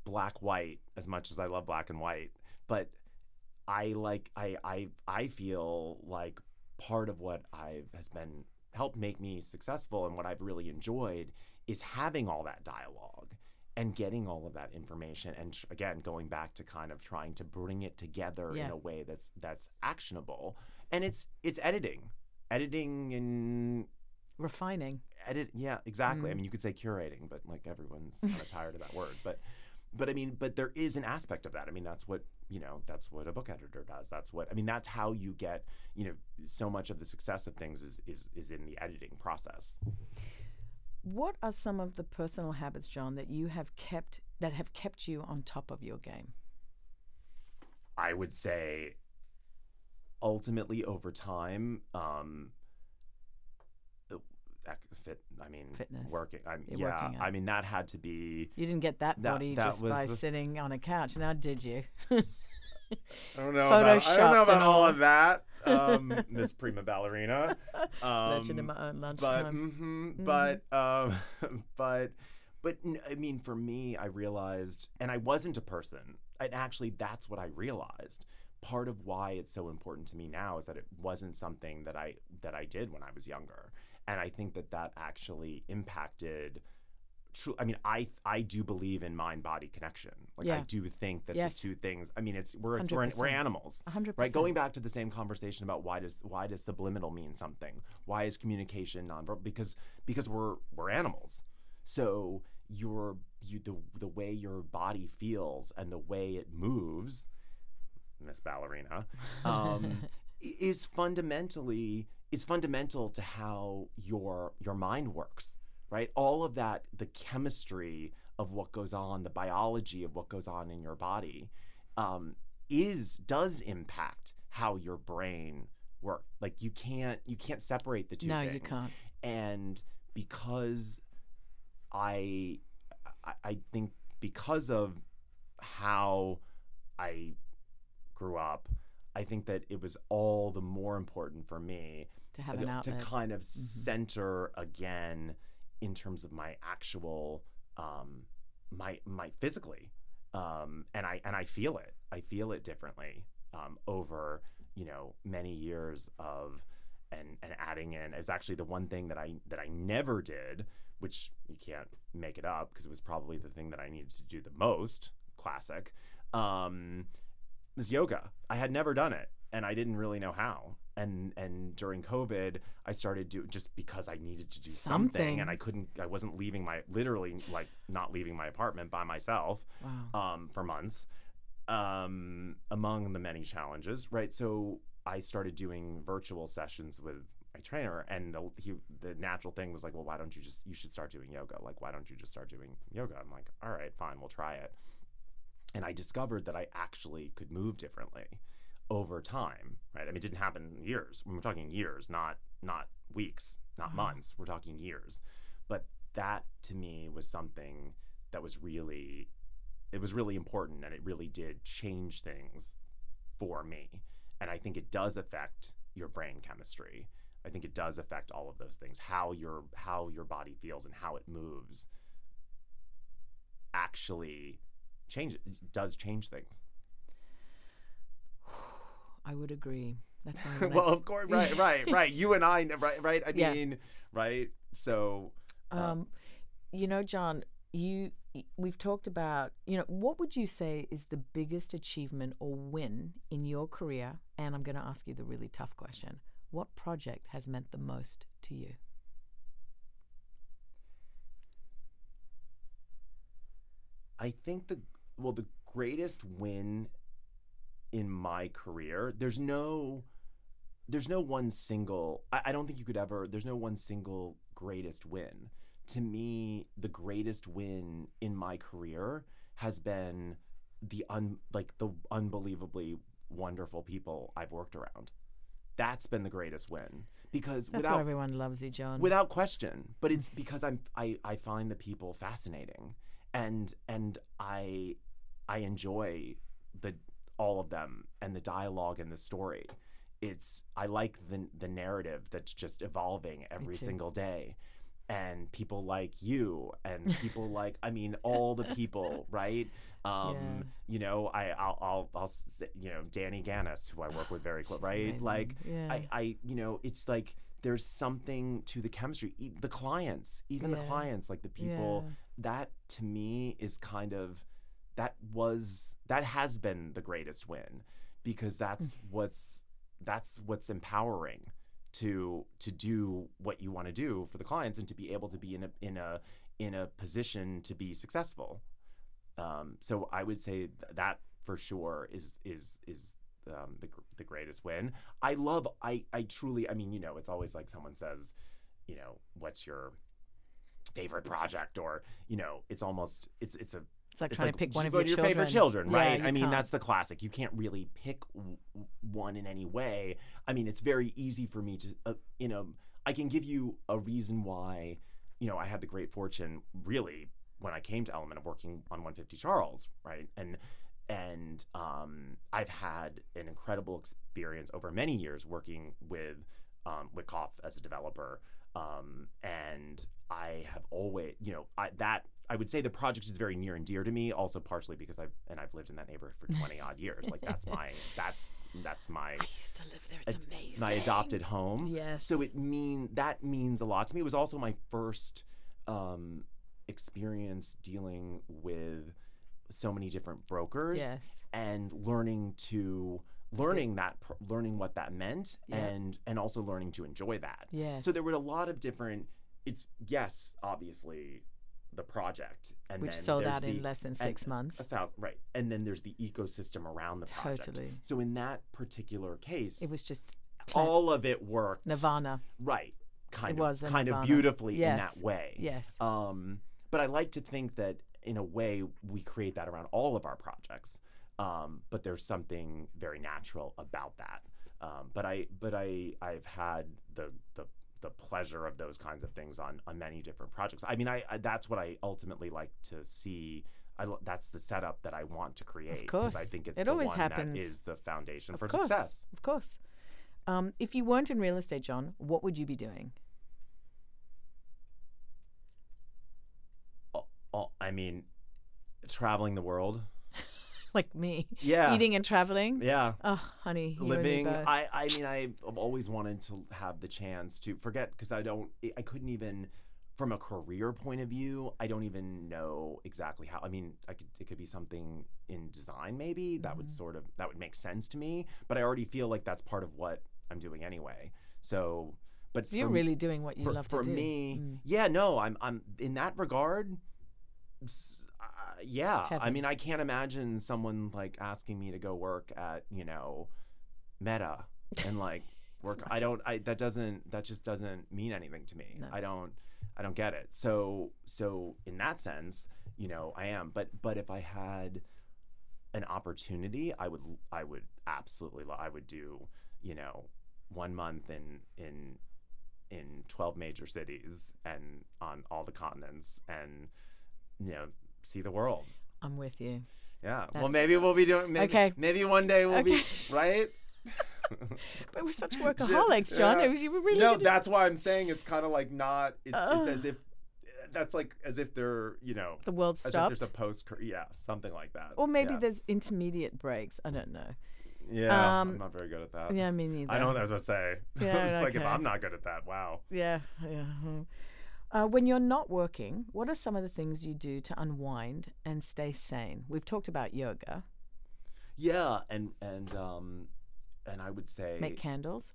black white as much as I love black and white but I like I I I feel like part of what I've has been helped make me successful and what I've really enjoyed is having all that dialogue and getting all of that information and tr- again going back to kind of trying to bring it together in a way that's that's actionable. And it's it's editing editing and Refining. edit yeah exactly. I Mhm. mean you could say curating but like everyone's kind of tired of that word. But but i mean but there is an aspect of that. I mean that's what you know that's what a book editor does that's what i mean that's how you get you know so much of the success of things is is, is in the editing process What are some of the personal habits, John, that you have kept that have kept you on top of your game? I would say ultimately over time, um, fit. I mean, Fitness. working. I'm, You're yeah, working I mean that had to be. You didn't get that That- body that just by the- sitting on a couch, now did you? I don't know. About, I don't know don't know Photoshopped about all all. of that, um, Miss Prima Ballerina. Um, Legend in my own but lunchtime. mhm, but um, but but n- I mean, for me, I realized, and I wasn't a person. And actually, that's what I realized. Part of why it's so important to me now is that it wasn't something that I that I did when I was younger, and I think that that actually impacted. True, I mean, I I do believe in mind body connection. Like I do think that Yes. the two things. I mean, it's we're we're, we're 100%. animals. Right, going back to the same conversation about why does why does subliminal mean something? Why is communication nonverbal? Because because we're we're animals. So your you the the way your body feels and the way it moves, Miss Ballerina, um, is fundamentally is fundamental to how your your mind works. Right, all of that, the chemistry of what goes on, the biology of what goes on in your body, um, is does impact how your brain works. Like you can't you can't separate the two no, things. you can't. And because I, I I think because of how I grew up, I think that it was all the more important for me To have to- an to outlet. Mm-hmm. kind of center again in terms of my actual um my my physically um and i and i feel it i feel it differently um over you know many years of and and adding in is actually the one thing that i that i never did which you can't make it up because it was probably the thing that i needed to do the most classic um was yoga i had never done it and i didn't really know how and and during covid i started doing just because i needed to do something. Something. and i couldn't i wasn't leaving my literally like not leaving my apartment by myself Wow. um, for months um, among the many challenges right so i started doing virtual sessions with my trainer and the, he, the natural thing was like well why don't you just you should start doing yoga like why don't you just start doing yoga i'm like all right fine we'll try it and I discovered that I actually could move differently over time. Right? I mean, it didn't happen in years. We're talking years, not not weeks, not Wow. months. We're talking years. But that to me was something that was really it was really important and it really did change things for me. And I think it does affect your brain chemistry. I think it does affect all of those things. How your how your body feels and how it moves actually change does change things. I would agree. That's why. well, of course, right, right, right. You and I, right, right. I Yeah. mean, right. So, Um, you know, John, you we've talked about, you know, what would you say is the biggest achievement or win in your career? And I'm going to ask you the really tough question. What project has meant the most to you? I think the well, the greatest win in my career. There's no, there's no one single. I, I don't think you could ever. There's no one single greatest win. To me, the greatest win in my career has been the un like the unbelievably wonderful people I've worked around. That's been the greatest win because That's without why everyone loves you, John. without question but it's because i'm I, I find the people fascinating and and i i enjoy the all of them and the dialogue and the story it's i like the the narrative that's just evolving every single day and people like you and people like i mean all the people right um Yeah. you know i i'll i'll, I'll you know danny gannis who i work with very close right Amazing. like yeah. I, I, you know, it's like there's something to the chemistry. The clients, even the clients, like the people, Yeah. that to me is kind of, that was, that has been the greatest win because that's Mm. what's, that's what's empowering to, to do what you want to do for the clients and to be able to be in a, in a, in a position to be successful. Um, so I would say th- that for sure is, is, is, um, the, the greatest win. I love I I truly I mean you know it's always like someone says you know what's your favorite project or you know it's almost it's it's a it's like it's trying like to pick one of your, your children. favorite children right? you I mean can't. that's the classic. You can't really pick w- one in any way. I mean it's very easy for me to uh, you know I can give you a reason why you know I had the great fortune really when I came to Elliman of working on 150 Charles right? And and um, I've had an incredible experience over many years working with um, with Witkoff as a developer, um, and I have always, you know, I, that I would say the project is very near and dear to me. Also, partially because I've and I've lived in that neighborhood for twenty odd years. Like that's my that's that's my I used to live there. It's ad- amazing. my adopted home. Yes. So it mean that means a lot to me. It was also my first um, experience dealing with so many different brokers Yes. and learning to learning that pr- learning what that meant Yeah. and and also learning to enjoy that. Yes. So there were a lot of different. It's yes, obviously, the project and Which sold out in less than six months. a thousand, right, and then there's the ecosystem around the project. Totally. So in that particular case, It was just all of it worked Nirvana. right, kind It of, kind of Nirvana. beautifully in that way. Yes. Um, but I like to think that in a way we create that around all of our projects. Um, but there's something very natural about that. Um, but I, but I, I've had the the the pleasure of those kinds of things on on many different projects. I mean, I, I that's what I ultimately like to see. I, that's the setup that I want to create Of course. I think it's It the always happens. that is the foundation Of for course. success. Of course. Um, if you weren't in real estate, John, what would you be doing? Oh, oh, I mean, traveling the world. Like me, Yeah. eating and traveling. Yeah. Oh, honey, you and me living i i mean i've always wanted to have the chance to forget because i don't i couldn't even from a career point of view i don't even know exactly how i mean i could it could be something in design maybe that would Mhm. sort of that would make sense to me but i already feel like that's part of what i'm doing anyway so but You're really doing what you for, love for to do. For me Mm. yeah no i'm i'm in that regard s- uh, yeah i mean i can't imagine someone like asking me to go work at you know meta and like work. i don't i that doesn't that just doesn't mean anything to me. No. i don't i don't get it. So so in that sense you know i am. But but if i had an opportunity, I would I would absolutely lo- I would do you know one month in in in 12 major cities and on all the continents and you know see the world. I'm with you. Yeah. well, maybe we'll be doing. Maybe, Okay. Maybe one day we'll be right. But we're such workaholics, John. Yeah. It was you were really no, good at- that's why I'm saying it's kind of like not. It's, it's as if that's like as if they're you know the world stopped. there's a post. Yeah, something like that. Or maybe yeah. there's intermediate breaks. I don't know. Yeah, um, I'm not very good at that. Yeah, me neither. I know what I was to say. Yeah, it's like if. I'm not good at that, wow. Yeah, yeah. Uh, when you're not working, what are some of the things you do to unwind and stay sane? We've talked about yoga, Yeah, and and um, and I would say make candles.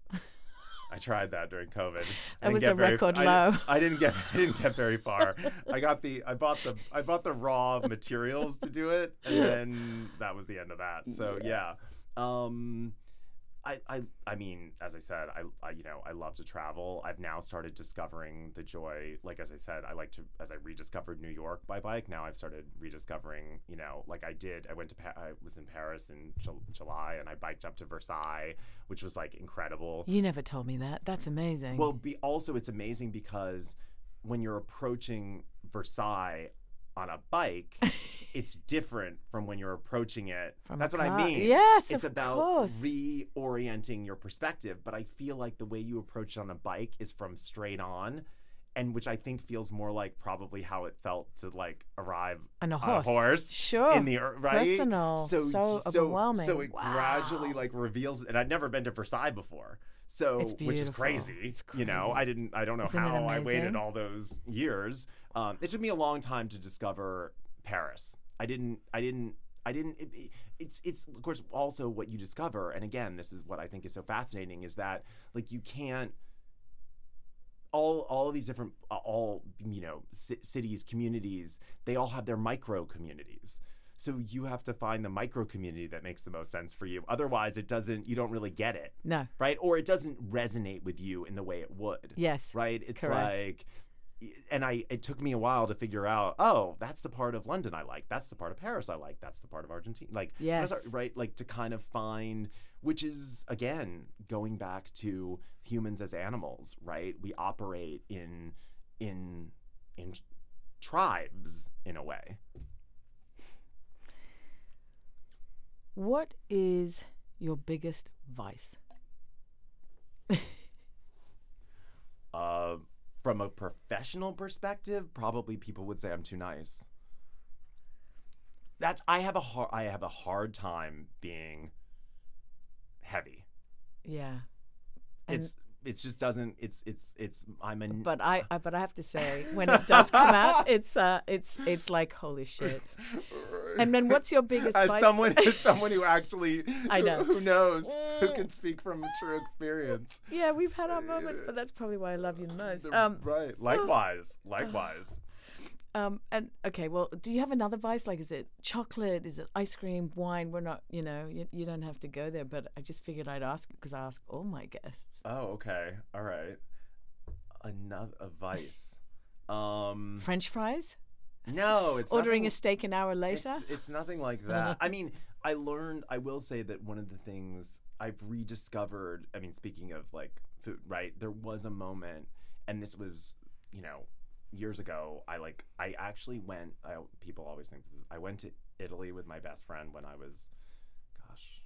I tried that during COVID. I That was a very- record I low. I didn't get I didn't get very far. I got the I bought the I bought the raw materials to do it, and then that was the end of that. So yeah, um, I I I mean, as I said, I, I you know I love to travel. I've now started discovering the joy. Like as I said, I like to as I rediscovered New York by bike. Now I've started rediscovering. You know, like I did. I went to Pa- I was in Paris in Jul- July, and I biked up to Versailles, which was like incredible. You never told me that. That's amazing. Well, be, also it's amazing because when you're approaching Versailles on a bike, it's different from when you're approaching it. From That's what I mean. Yes, it's about course. reorienting your perspective. But I feel like the way you approach it on a bike is from straight on. And which I think feels more like probably how it felt to like arrive and a on horse. a horse Sure. in the right Personal. So overwhelming. So it gradually like reveals, and I'd never been to Versailles before, so which is crazy. It's You know. I didn't, I don't know Isn't how I waited all those years. Um, it took me a long time to discover Paris. I didn't, I didn't. I didn't. It, it- it's it's of course also what you discover, and again, this is what I think is so fascinating is that like you can't all all of these different uh, all you know ci- cities communities they all have their micro communities so you have to find the micro community that makes the most sense for you. Otherwise it doesn't you don't really get it. No. right? Or it doesn't resonate with you in the way it would. Yes. right? It's Correct. like and i it took me a while to figure out oh that's the part of london i like. That's the part of paris i like. That's the part of argentina. Like Yes. right? Like to kind of find which is again going back to humans as animals right? We operate in in in tribes in a way What is your biggest vice? uh from a professional perspective probably people would say i'm too nice that's i have a hard i have a hard time being heavy Yeah. And- it's it's just doesn't it's it's it's i'm a But I, I but I have to say, when it does come out, it's uh, it's it's like holy shit. And then what's your biggest as someone as someone who actually I know. who knows who can speak from true experience. Yeah, we've had our moments, but that's probably why I love you the most. Um, right. Likewise. Likewise um, and okay, well, do you have another vice? Like, is it chocolate? Is it ice cream, wine? We're not, you know, you, you don't have to go there, but I just figured I'd ask because I ask all my guests. oh okay all right another a vice um French fries? no it's Ordering nothing- a steak an hour later? It's, it's nothing like that. I mean, I learned. I will say that one of the things I've rediscovered. I mean, speaking of like food, right? There was a moment, and this was, you know, years ago. I like. I actually went. I, people always think this is. I went to Italy with my best friend when I was, gosh,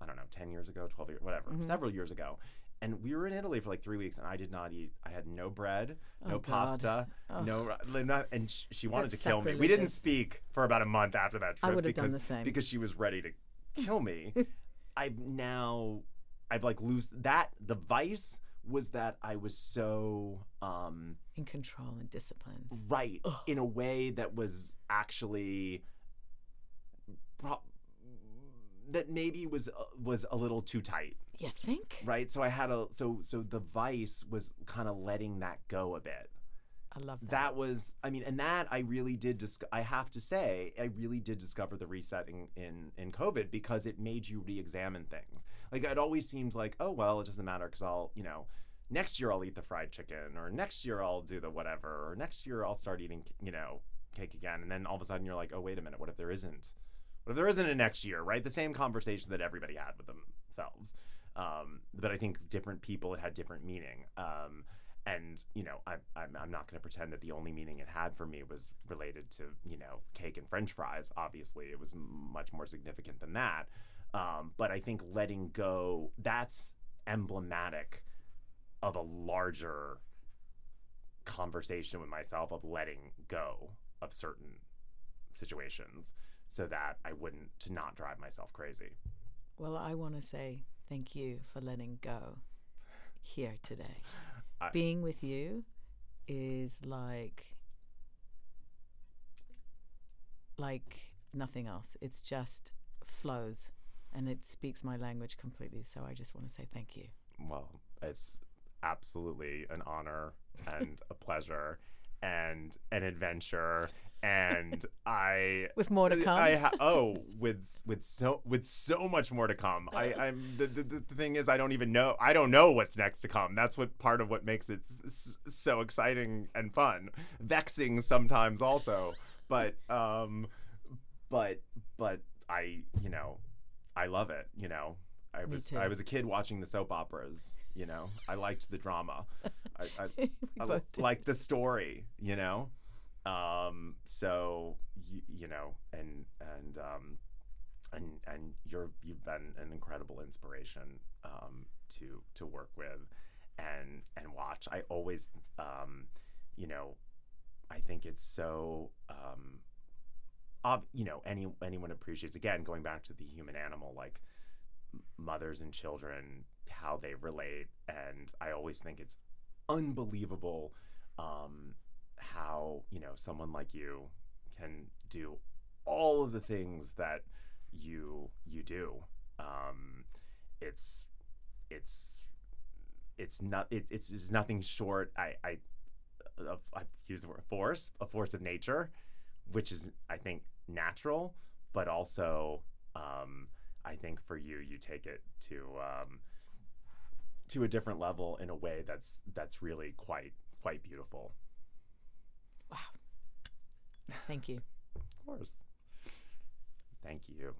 I don't know, ten years ago, twelve years, whatever, Mhm. several years ago. And we were in Italy for like three weeks, and I did not eat. I had no bread, no Oh, God. pasta, Oh. no, not, and sh- she wanted That's to kill me. We didn't speak for about a month after that trip I would have because done the same. because she was ready to kill me. I've now, I've like lose that. The vice was that I was so um, In control and disciplined. right Ugh. in a way that was actually pro- that maybe was uh, was a little too tight You think? right so i had a so so the vice was kind of letting that go a bit I love that. that was i mean and that i really did dis- i have to say i really did discover the reset in, in in covid because it made you re-examine things like it always seemed like oh well it doesn't matter because i'll you know next year i'll eat the fried chicken or next year i'll do the whatever or next year i'll start eating you know cake again and then all of a sudden you're like oh wait a minute what if there isn't What if there isn't a next year, right? The same conversation that everybody had with themselves. Um, but I think different people, it had different meaning. Um, and you know I, I'm, I'm not going to pretend that the only meaning it had for me was related to you know cake and french fries obviously it was much more significant than that um, but i think letting go that's emblematic of a larger conversation with myself of letting go of certain situations so that i wouldn't to not drive myself crazy well i want to say thank you for letting go here today I- being with you is like like nothing else. It's just flows and it speaks my language completely. So I just want to say thank you. well it's absolutely an honor and a pleasure and an adventure and i With more to come. I ha- oh, with with so with so much more to come. I, I'm the, the the thing is, I don't even know. I don't know what's next to come. That's what part of what makes it s- s- so exciting and fun, vexing sometimes also. But um, but but I you know, I love it. You know, I Me was too. I was a kid watching the soap operas. You know, I liked the drama. I, I, I both did. like the story, you know. Um, so you, you know, and and um, and and you're you've been an incredible inspiration um, to to work with and and watch. I always, um, you know, I think it's so. Um, ob- you know, any anyone appreciates again going back to the human animal like mothers and children how they relate and i always think it's unbelievable um, how you know someone like you can do all of the things that you you do. Um, it's it's it's not it, it's, it's nothing short i i i've the word force a force of nature which is i think natural but also um, i think for you you take it to um, to a different level in a way that's that's really quite quite beautiful Wow. Thank you. of course thank you